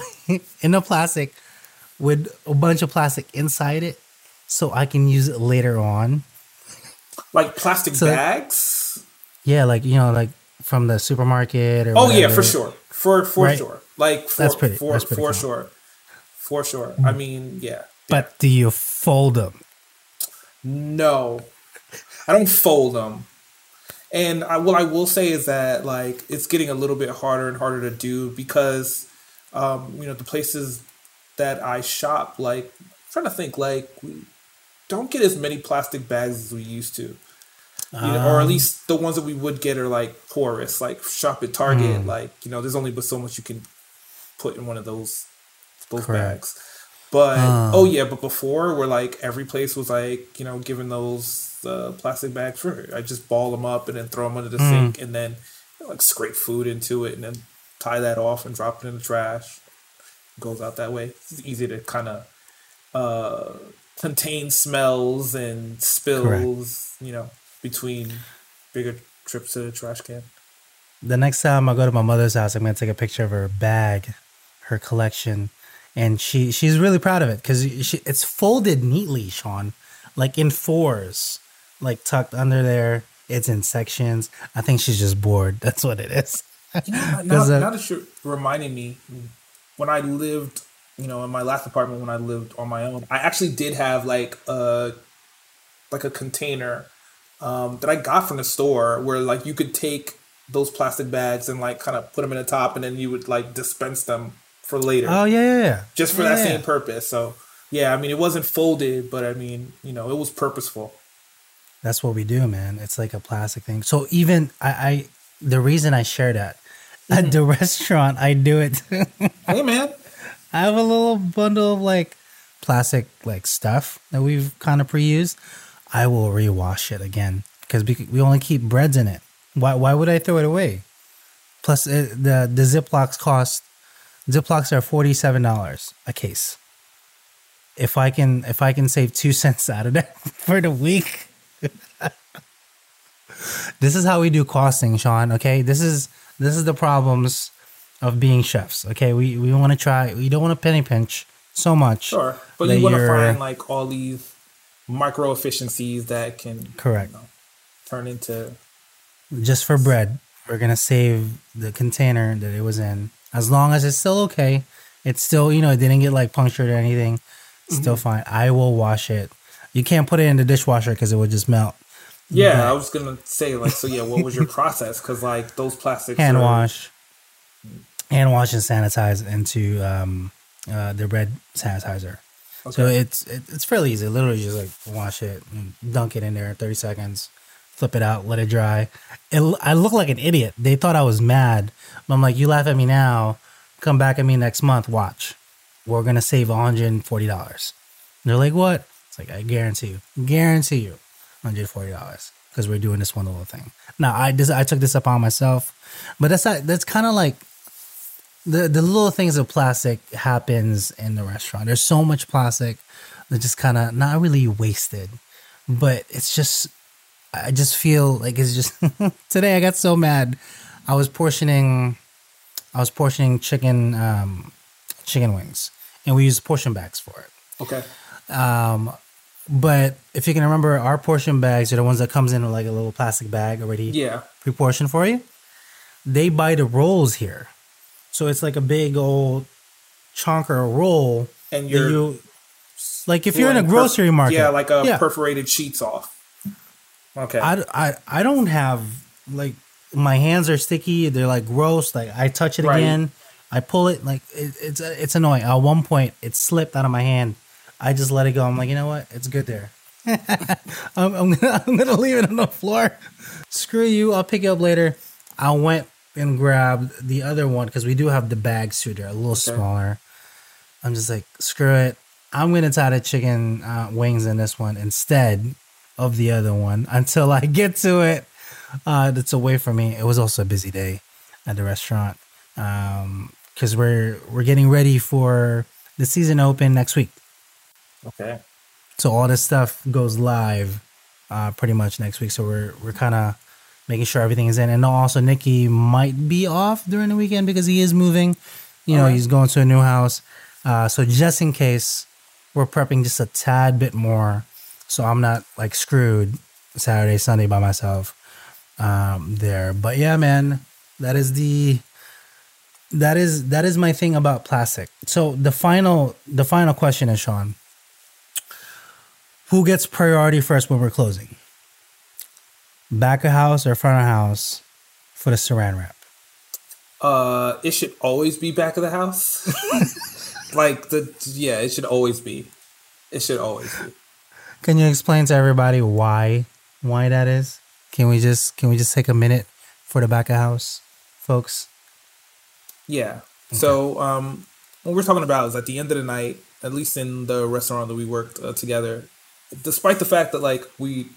in a plastic with a bunch of plastic inside it, so I can use it later on. Like plastic So- bags. Yeah, like you know, like from the supermarket or Oh yeah, for sure, for for Right. sure. Like for That's pretty- for that's pretty for cool. sure, for sure. I mean, yeah. But do you fold them? No, I don't fold them. And I, what I will say is that like it's getting a little bit harder and harder to do because um, you know the places that I shop, like I'm trying to think, like we don't get as many plastic bags as we used to, you know, or at Um. least the ones that we would get are like porous. Like shop at Target, like you know, there's only but so much you can put in one of those those Correct. bags. But Ah. oh yeah, but before where like every place was like you know giving those uh, plastic bags for I just ball them up and then throw them under the sink and then you know, like scrape food into it and then tie that off and drop it in the trash. Goes out that way. It's easy to kind of uh, contain smells and spills. You know between bigger trips to the trash can. The next time I go to my mother's house, I'm gonna take a picture of her bag, her collection, and she she's really proud of it because it's folded neatly, Sean, like in fours, like tucked under there. It's in sections. I think she's just bored. That's what it is. You know, now, Does now that you're reminding me, when I lived, you know, in my last apartment when I lived on my own, I actually did have like a like a container um, that I got from the store where like you could take those plastic bags and like kind of put them in the top, and then you would like dispense them for later, Oh yeah, yeah, yeah. just for that Yeah. same purpose. So yeah, I mean, it wasn't folded, but I mean, you know, it was purposeful. That's what we do, man. It's like a plastic thing. So even I, I the reason I share that at the restaurant, I do it. hey man, I have a little bundle of like plastic like stuff that we've kind of pre-used. I will rewash it again because we, we only keep breads in it. Why why would I throw it away? Plus it, the the Ziplocs cost Ziplocs are forty seven dollars a case. If I can if I can save two cents out of that for the week, this is how we do costing, Sean. Okay, this is this is the problems of being chefs. Okay, we we want to try. We don't want to penny pinch so much. sure, but you want to find like all these micro efficiencies that can Correct. turn into Just for bread, we're gonna save the container that it was in. As long as it's still okay, it's still you know it didn't get like punctured or anything. Still Mm-hmm. fine. I will wash it. You can't put it in the dishwasher because it would just melt. Yeah, But- I was gonna say like, so yeah, what was your process? Because like those plastics hand are- wash, hand wash and sanitize into um, uh, the bread sanitizer. So it's it, it's fairly easy. Literally, just like wash it, and dunk it in there, thirty seconds, flip it out, let it dry. It, I look like an idiot. They thought I was mad. But I'm like, you laugh at me now, come back at me next month. Watch, we're gonna save one hundred and forty dollars. They're like, what? It's like I guarantee you, guarantee you, one hundred forty dollars because we're doing this one little thing. Now I this I took this upon myself, but that's not, that's kind of like the the little things of plastic happens in the restaurant. There's so much plastic that just kind of not really wasted, but it's just I just feel like it's just today I got so mad. I was portioning I was portioning chicken um chicken wings and we use portion bags for it. okay. Um but if you can remember our portion bags are the ones that comes in like a little plastic bag already Yeah, pre-portioned for you. They buy the rolls here, so it's like a big old chunk or a roll. and you're you like if you're in a grocery perf- market. Yeah, like a yeah. perforated sheets off. Okay. I, I I don't have like my hands are sticky. They're like gross. Like I touch it Right. again, I pull it. Like it, it's it's annoying. At one point, it slipped out of my hand I just let it go. I'm like, you know what? It's good there. I'm, I'm, gonna, I'm gonna leave it on the floor. Screw you. I'll pick it up later. I went and grabbed the other one because we do have the bags too. They're a little Okay. smaller. I'm just like, screw it. I'm gonna tie the chicken uh, wings in this one instead of the other one until I get to it. Uh, that's away from me. It was also a busy day at the restaurant because we're we're getting ready for the season open next week. Okay. So all this stuff goes live uh, pretty much next week. So we're we're kind of making sure everything is in. And also Nikki might be off during the weekend because he is moving. You know, Alright. he's going to a new house. Uh, so just in case, we're prepping just a tad bit more, so I'm not like screwed Saturday, Sunday by myself um, there. But yeah, man, that is the that is that is my thing about plastic. So the final the final question is Sean. Who gets priority first when we're closing? Back of house or front of house for the saran wrap? Uh, it should always be back of the house. like the yeah, it should always be. It should always be. Can you explain to everybody why why that is? Can we just can we just take a minute for the back of house, folks? Yeah. So um, what we're talking about is at the end of the night, at least in the restaurant that we worked uh, together, despite the fact that like we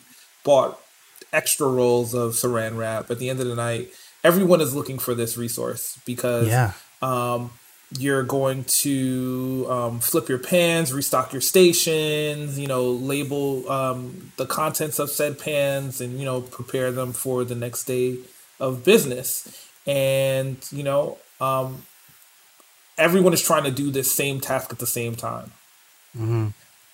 bought extra rolls of saran wrap, at the end of the night, everyone is looking for this resource because Yeah. um, you're going to um, flip your pans, restock your stations, you know, label um, the contents of said pans, and you know, prepare them for the next day of business. And you know, um, everyone is trying to do this same task at the same time.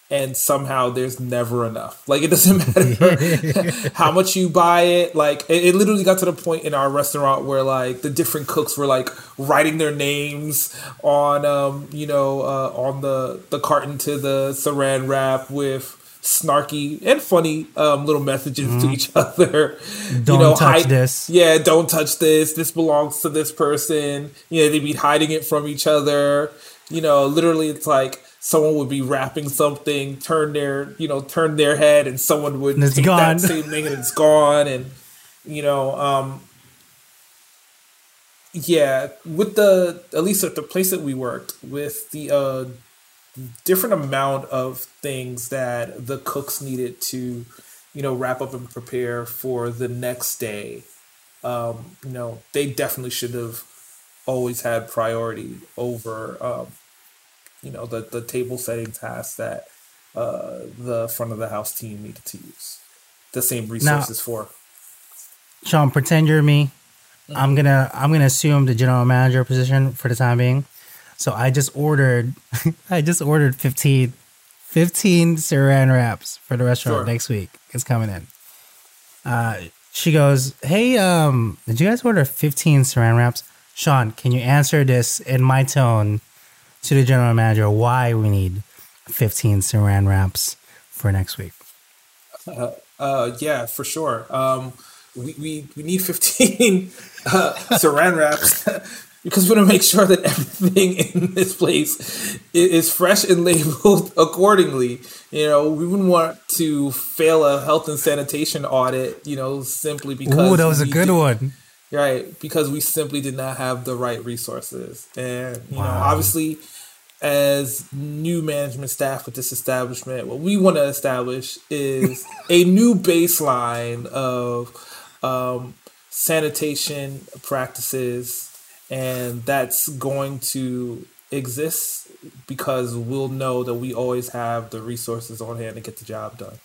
And somehow there's never enough. Like it doesn't matter how much you buy it. Like it, it literally got to the point in our restaurant where like the different cooks were like writing their names on um you know uh, on the the carton to the saran wrap with snarky and funny um little messages to each other. Don't touch this. Yeah, don't touch this. This belongs to this person. You know, they'd be hiding it from each other. You know, literally, it's like someone would be wrapping something, turn their, you know, turn their head, and someone would And take gone. that same thing and it's gone. And you know, um, yeah, with the at least at the place that we worked with the uh, different amount of things that the cooks needed to, you know, wrap up and prepare for the next day. Um, you know, they definitely should have always had priority over, um, you know, the the table setting tasks that uh, the front of the house team needed to use the same resources for. Sean, pretend you're me. I'm gonna I'm gonna assume the general manager position for the time being. So I just ordered I just ordered 15, 15 saran wraps for the restaurant Sure. next week. It's coming in. Uh, she goes, "Hey, um, did you guys order 15 saran wraps?" Sean, can you answer this in my tone to the general manager why we need 15 saran wraps for next week? Uh, yeah, for sure. Um, we, we, we need 15 uh, saran wraps because we want to make sure that everything in this place is fresh and labeled accordingly. You know, we wouldn't want to fail a health and sanitation audit, you know, simply because. Ooh, that was a good did- one. Right, because we simply did not have the right resources. And, you know, obviously, as new management staff with this establishment, what we want to establish is a new baseline of um, sanitation practices, and that's going to exist because we'll know that we always have the resources on hand to get the job done.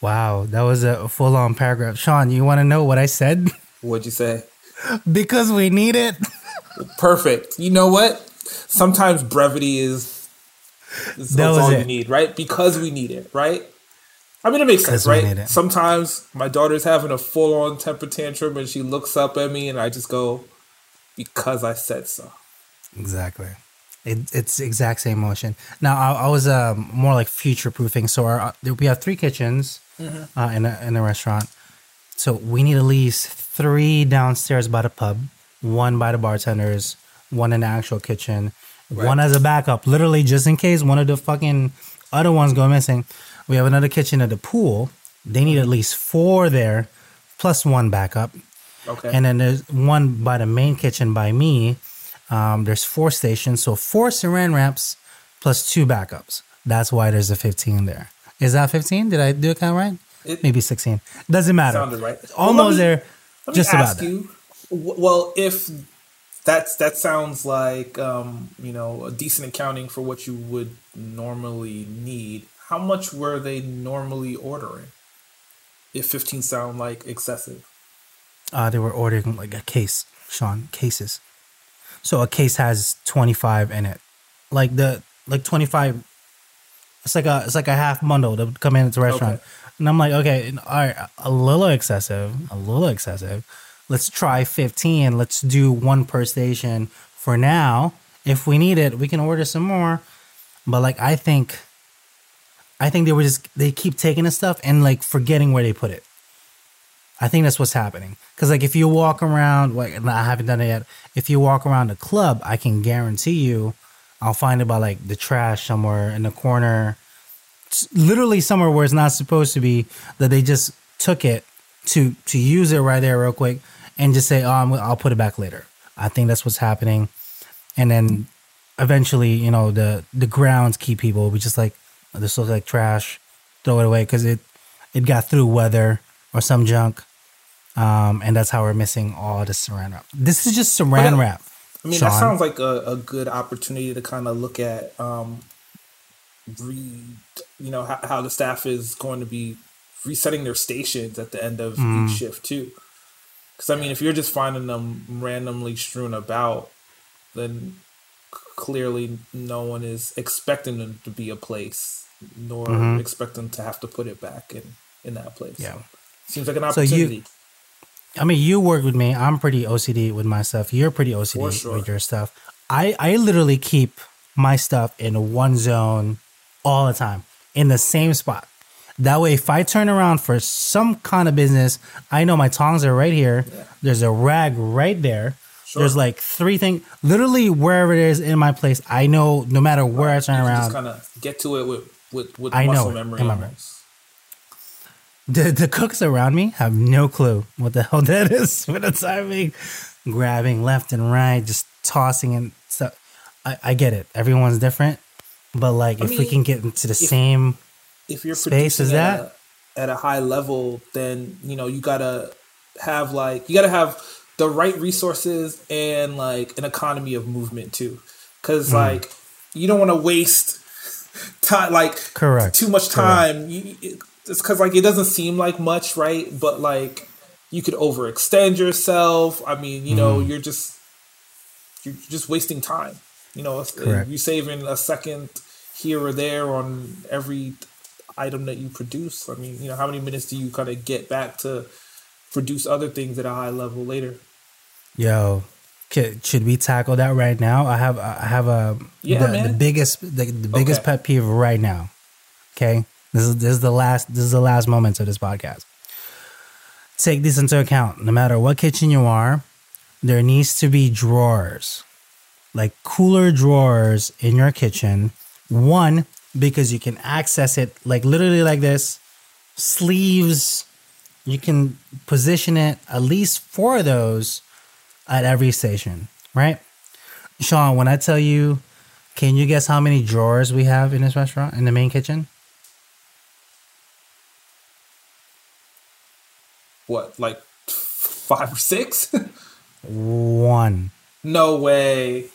Wow, that was a full on paragraph. Sean, you want to know what I said? What'd you say? because we need it. Perfect. You know what? Sometimes brevity is, is That that's all you need, right? Because we need it, right? I mean, it makes sense, right? Sometimes my daughter's having a full on temper tantrum and she looks up at me and I just go, because I said so. Exactly. It, it's exact same motion. Now I, I was um, more like future proofing. So our uh, we have three kitchens uh, in a, in the restaurant. So we need at least three downstairs by the pub, one by the bartenders, one in the actual kitchen, one as a backup, literally just in case one of the fucking other ones go missing. We have another kitchen at the pool. They need at least four there, plus one backup. Okay. And then there's one by the main kitchen by me. Um, there's four stations, so four saran wraps plus two backups. That's why there's a 15 there. Is that 15? Did I do it count right? It- Maybe 16. Doesn't matter. Sounded right. Well, almost let me- there. Let me Just about you. Well, if that's that sounds like um, you know a decent accounting for what you would normally need. How much were they normally ordering? If fifteen sound like excessive, Uh, they were ordering like a case, Sean, cases. So a case has 25 in it. Like the like 25 it's like a it's like a half bundle to come in at the restaurant. Okay. And I'm like, okay, all right, a little excessive, a little excessive. Let's try 15. Let's do one per station for now. If we need it, we can order some more. But like I think I think they were just they keep taking the stuff and like forgetting where they put it. I think that's what's happening. Because like if you walk around, like I haven't done it yet. If you walk around the club, I can guarantee you, I'll find it by like the trash somewhere in the corner, s- literally somewhere where it's not supposed to be. That they just took it to to use it right there real quick and just say, oh, I'm, I'll put it back later. I think that's what's happening. And then eventually, you know, the the grounds keep people will be just like, "Oh, this looks like trash, throw it away because it it got through weather or some junk. Um, and that's how we're missing all the saran wrap. This is just saran wrap. I mean Sean. that sounds like a, a good opportunity to kind of look at um, read you know how, how the staff is going to be resetting their stations at the end of Mm. each shift too. Because I mean, if you're just finding them randomly strewn about, then clearly no one is expecting them to be a place, nor Mhm. expect them to have to put it back in in that place. Yeah. Seems like an So you- opportunity. I mean, you work with me. I'm pretty OCD with my stuff. You're pretty OCD sure. with your stuff. I, I literally keep my stuff in one zone all the time in the same spot. That way, if I turn around for some kind of business, I know my tongs are right here. Yeah. There's a rag right there. Sure. There's like three things, literally wherever it is in my place. I know no matter where I turn around, just kind of get to it with with, with I know muscle it. memory. I the the cooks around me have no clue what the hell that is for the timing, grabbing left and right, just tossing and stuff. I, I get it. Everyone's different, but like I if we can get into the same, if you're space producing is at that? a, at a high level, then you know you gotta have like you gotta have the right resources and like an economy of movement too, because Hmm. like you don't want to waste time like Correct. too much time. You, it, it's because like it doesn't seem like much, right? But like you could overextend yourself. I mean, you Hmm. know, you're just you're just wasting time. You know, you're saving a second here or there on every item that you produce. I mean, you know, how many minutes do you kind of get back to produce other things at a high level later? yo, should we tackle that right now? I have I have a Yeah, the, the biggest the, the biggest Okay. pet peeve right now. Okay, this is this is the last this is the last moments of this podcast. Take this into account. No matter what kitchen you are, there needs to be drawers, like cooler drawers in your kitchen. One because you can access it like literally like this, sleeves. You can position it at least four of those at every station, right? Sean, when I tell you, can you guess how many drawers we have in this restaurant in the main kitchen? What, like five or six? One. no way.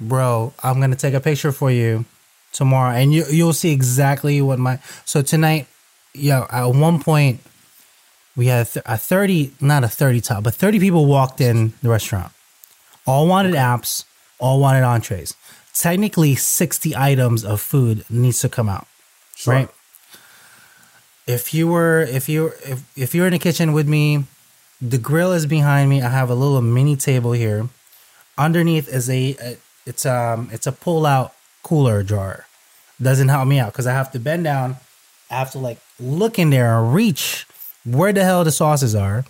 Bro, I'm gonna take a picture for you tomorrow, and you you'll see exactly what my. So tonight, yeah, at one point, we had a thirty, not a thirty top, but thirty people walked in the restaurant. All wanted apps, all wanted entrees. Technically, sixty items of food needs to come out. Sure. right? If you were if you if if you're in the kitchen with me, the grill is behind me. I have a little mini table here. Underneath is a, a it's um it's a pull out cooler drawer. Doesn't help me out because I have to bend down. I have to like look in there and reach where the hell the sauces are.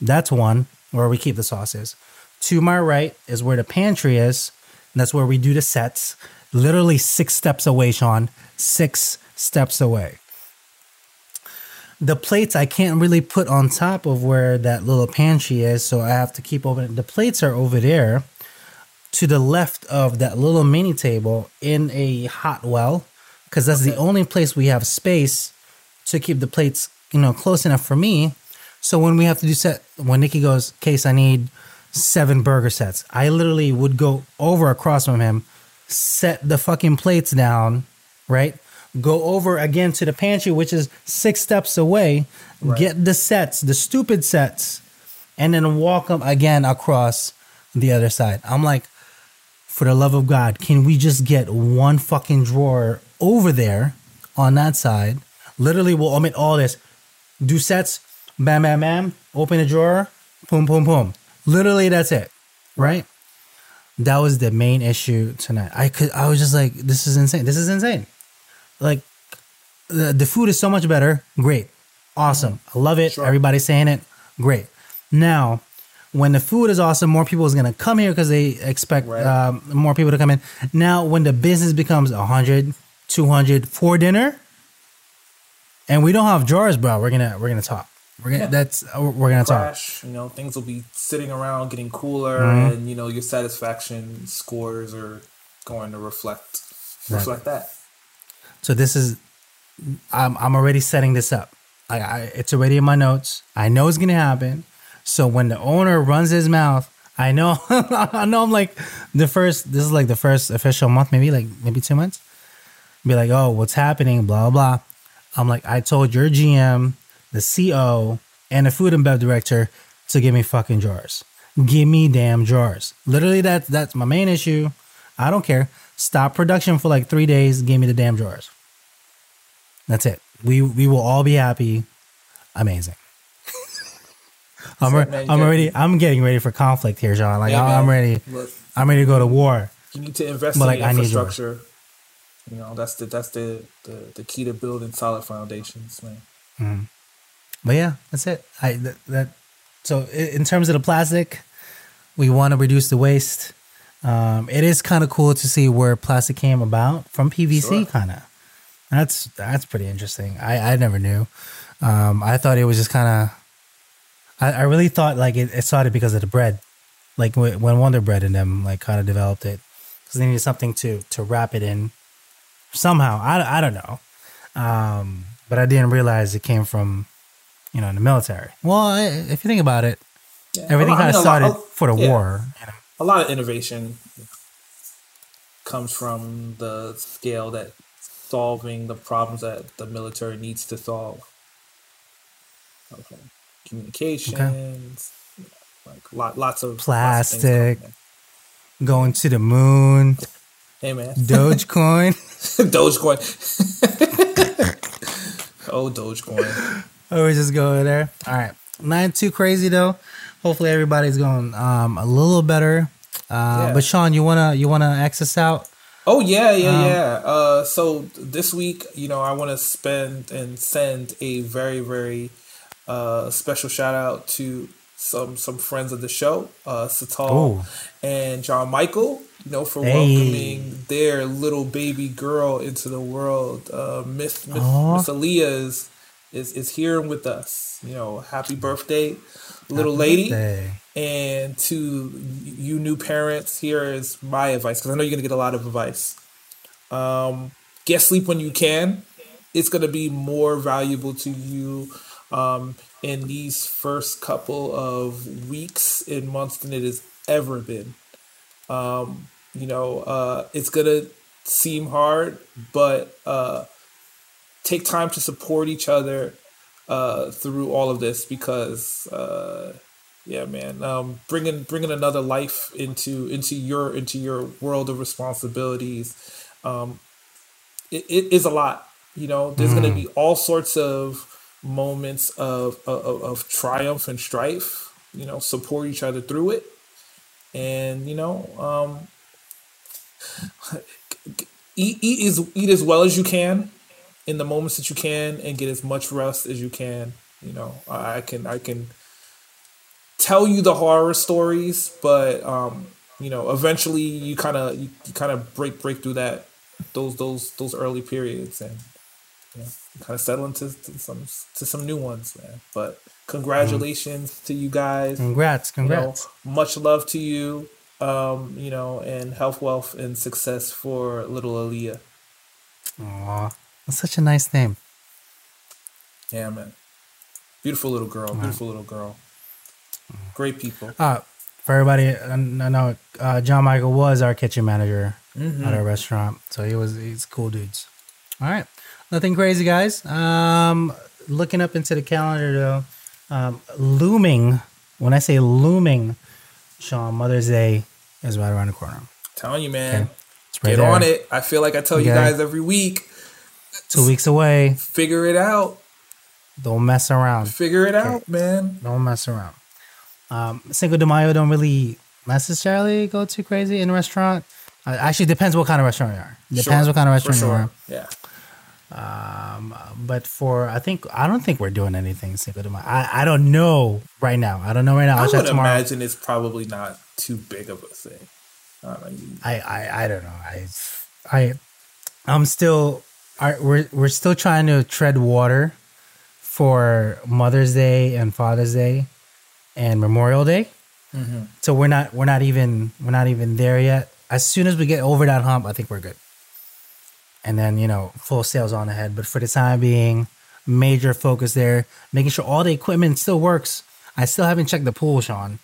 That's one where we keep the sauces. To my right is where the pantry is. And That's where we do the sets. Literally six steps away, Sean. Six steps away. The plates I can't really put on top of where that little pantry is, so I have to keep opening. The plates are over there to the left of that little mini table in a hot well, because that's the only place we have space to keep the plates, you know, close enough for me. So when we have to do set, when Nikki goes, case I need seven burger sets, I literally would go over across from him, set the fucking plates down, right? Go over again to the pantry, which is six steps away, get the sets, the stupid sets, and then walk them again across the other side. I'm like, for the love of God, can we just get one fucking drawer over there on that side? Literally, we'll omit all this. Do sets, bam, bam, bam, open a drawer, boom, boom, boom. Literally, that's it, right? That was the main issue tonight. I could, I was just like, this is insane. This is insane. Like, the, the food is so much better. Great. Awesome. I love it. Everybody's saying it. Great. Now, when the food is awesome, more people is going to come here because they expect Right. um, more people to come in. Now, when the business becomes 100, 200 for dinner, and we don't have jars, bro, we're gonna we're gonna talk. We're gonna Yeah. that's we're gonna talk. You know, things will be sitting around getting cooler, Mm-hmm. and you know your satisfaction scores are going to reflect Right. reflect that. So this is, I'm I'm already setting this up. I, I it's already in my notes. I know it's gonna happen. So when the owner runs his mouth, I know I know I'm like the first. This is like the first official month, maybe like maybe two months. Be like, oh, what's happening? Blah blah. I'm like, I told your GM, the CO, and the food and bev director to give me fucking jars. Give me damn jars. Literally, that that's my main issue. I don't care. Stop production for like three days. Give me the damn jars. That's it. We we will all be happy. Amazing. I'm, re- I'm already I'm getting ready for conflict here, John. Like Hey, I'm, ready. Look, I'm ready to go to war. you need to invest But, in like, infrastructure. You know, that's the that's the, the the key to building solid foundations, man. But yeah, that's it. I that, that so in terms of the plastic, we want to reduce the waste. Um, it is kind of cool to see where plastic came about from PVC, Sure. kind of. That's that's pretty interesting. I I never knew. Um, I thought it was just kind of. I, I really thought like it, it started because of the bread, like when Wonder Bread and them like kind of developed it because they needed something to to wrap it in somehow. I, I don't know, um, but I didn't realize it came from you know in the military. Well, I, if you think about it, Yeah, everything I mean, kind of lot- started for the yeah. war. You know? a lot of innovation comes from the scale that solving the problems that the military needs to solve. Okay. Communications, like lot, lots of lots of Plastic. Going to the moon. Hey man, Dogecoin. Dogecoin. oh, Dogecoin. Oh, we're just going there. All right. Not too crazy though. Hopefully everybody's going um, a little better. Uh, Yeah. But Sean, you wanna you wanna us out? Oh yeah, yeah, Um, yeah. Uh, so this week, you know, I want to spend and send a very, very uh, special shout out to some some friends of the show, uh, Satal Ooh. and John Michael. You know, for Hey. welcoming their little baby girl into the world. Uh, Miss Miss. Miss Aaliyah is, is is here with us. You know, happy birthday, little Happy lady. birthday. And to you new parents, here is my advice because I know you're gonna get a lot of advice. Um, get sleep when you can. It's gonna be more valuable to you um, in these first couple of weeks and months than it has ever been. Um, you know, uh, it's gonna seem hard, but uh, take time to support each other uh, through all of this because uh, yeah, man, um, bringing bringing another life into into your into your world of responsibilities, um, it, it is a lot. You know, there's going to be all sorts of moments of, of of triumph and strife. You know, support each other through it, and you know, um, eat eat as eat as well as you can in the moments that you can, and get as much rest as you can. You know, I can I can tell you the horror stories, but um, you know, eventually you kind of you, you kind of break break through that those those those early periods and you know, kind of settle into to some to some new ones, man. But congratulations mm. to you guys. Congrats, congrats. You know, much love to you. Um, you know, and health, wealth, and success for little Aaliyah. Aw, that's such a nice name. Yeah, man. Beautiful little girl. Beautiful little girl. Great people. Uh, for everybody, I know uh, John Michael was our kitchen manager mm-hmm. at our restaurant, so he was he's cool dudes. All right, nothing crazy, guys. Um, looking up into the calendar though, um, looming. When I say looming, Sean, Mother's Day is right around the corner. telling you, man. Okay. Right Get there. on it. I feel like I tell okay. you guys every week. Two weeks away. Figure it out. Don't mess around. Figure it okay. out, man. Don't mess around. Um, Cinco de Mayo don't really necessarily go too crazy in a restaurant. Uh, actually, depends what kind of restaurant you are. Depends sure. what kind of restaurant sure. you are. Yeah. Um, but for I think I don't think we're doing anything Cinco de Mayo. I, I don't know right now. I don't know right now. I'll I would imagine it's probably not too big of a thing. I, I, I don't know. I I I'm still I, we're we're still trying to tread water for Mother's Day and Father's Day and Memorial Day. Mm-hmm. So we're not we're not even we're not even there yet. As soon as we get over that hump, I think we're good. And then you know, full sales on ahead. But for the time being, major focus there, making sure all the equipment still works. I still haven't checked the pool, Sean.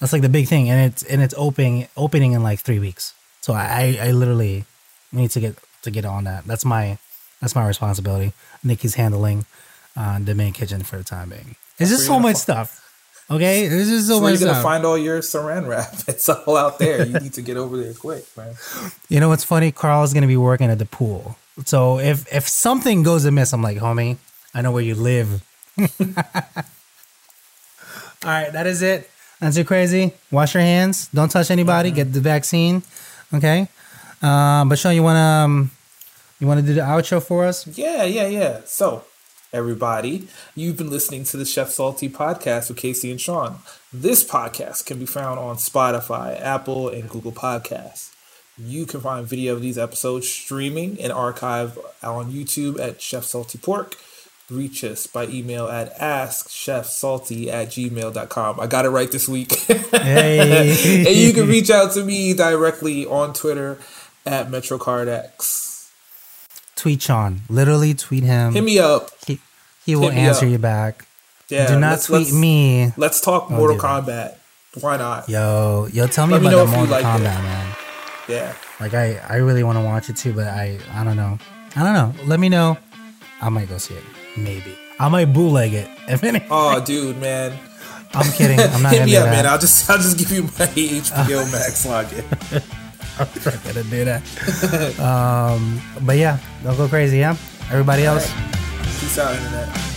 That's like the big thing, and it's and it's opening opening in like three weeks. So I I literally need to get to get on that. That's my that's my responsibility. Nikki's handling uh, the main kitchen for the time being. It's just so much stuff. Okay, there's just so much. You're gonna find all your saran wrap. It's all out there. You need to get over there quick, man. You know what's funny? Carl's gonna be working at the pool. So if if something goes amiss, I'm like, homie, I know where you live. all right, that is it. That's too crazy. Wash your hands. Don't touch anybody. Mm-hmm. Get the vaccine. Okay. Um, but Sean, you wanna um, you wanna do the outro for us? Yeah, yeah, yeah. So, everybody, you've been listening to the Chef Salty podcast with Casey and Sean. This podcast can be found on Spotify, Apple, and Google Podcasts. You can find video of these episodes streaming and archive on YouTube at Chef Salty Pork reach us by email at askchefsalty at gmail.com. I got it right this week. Hey. and you can reach out to me directly on Twitter at MetroCardX. Tweet Sean. Literally tweet him. Hit me up. He, he will answer you back. Yeah, Do not let's, tweet let's, me. Let's talk Mortal Kombat. Why not? Yo, yo, tell me Let about me the Mortal like Kombat, it. man. Yeah. Like I, I really want to watch it too, but I, I don't know. I don't know. Let me know. I might go see it. Maybe I might bootleg it. If any. Oh, dude, man. I'm kidding. I'm not. Hit me up, man. I'll just I'll just give you my HBO Max login. I'm not gonna do that. um, but yeah, don't go crazy, yeah. Everybody else. Right. Peace out, internet.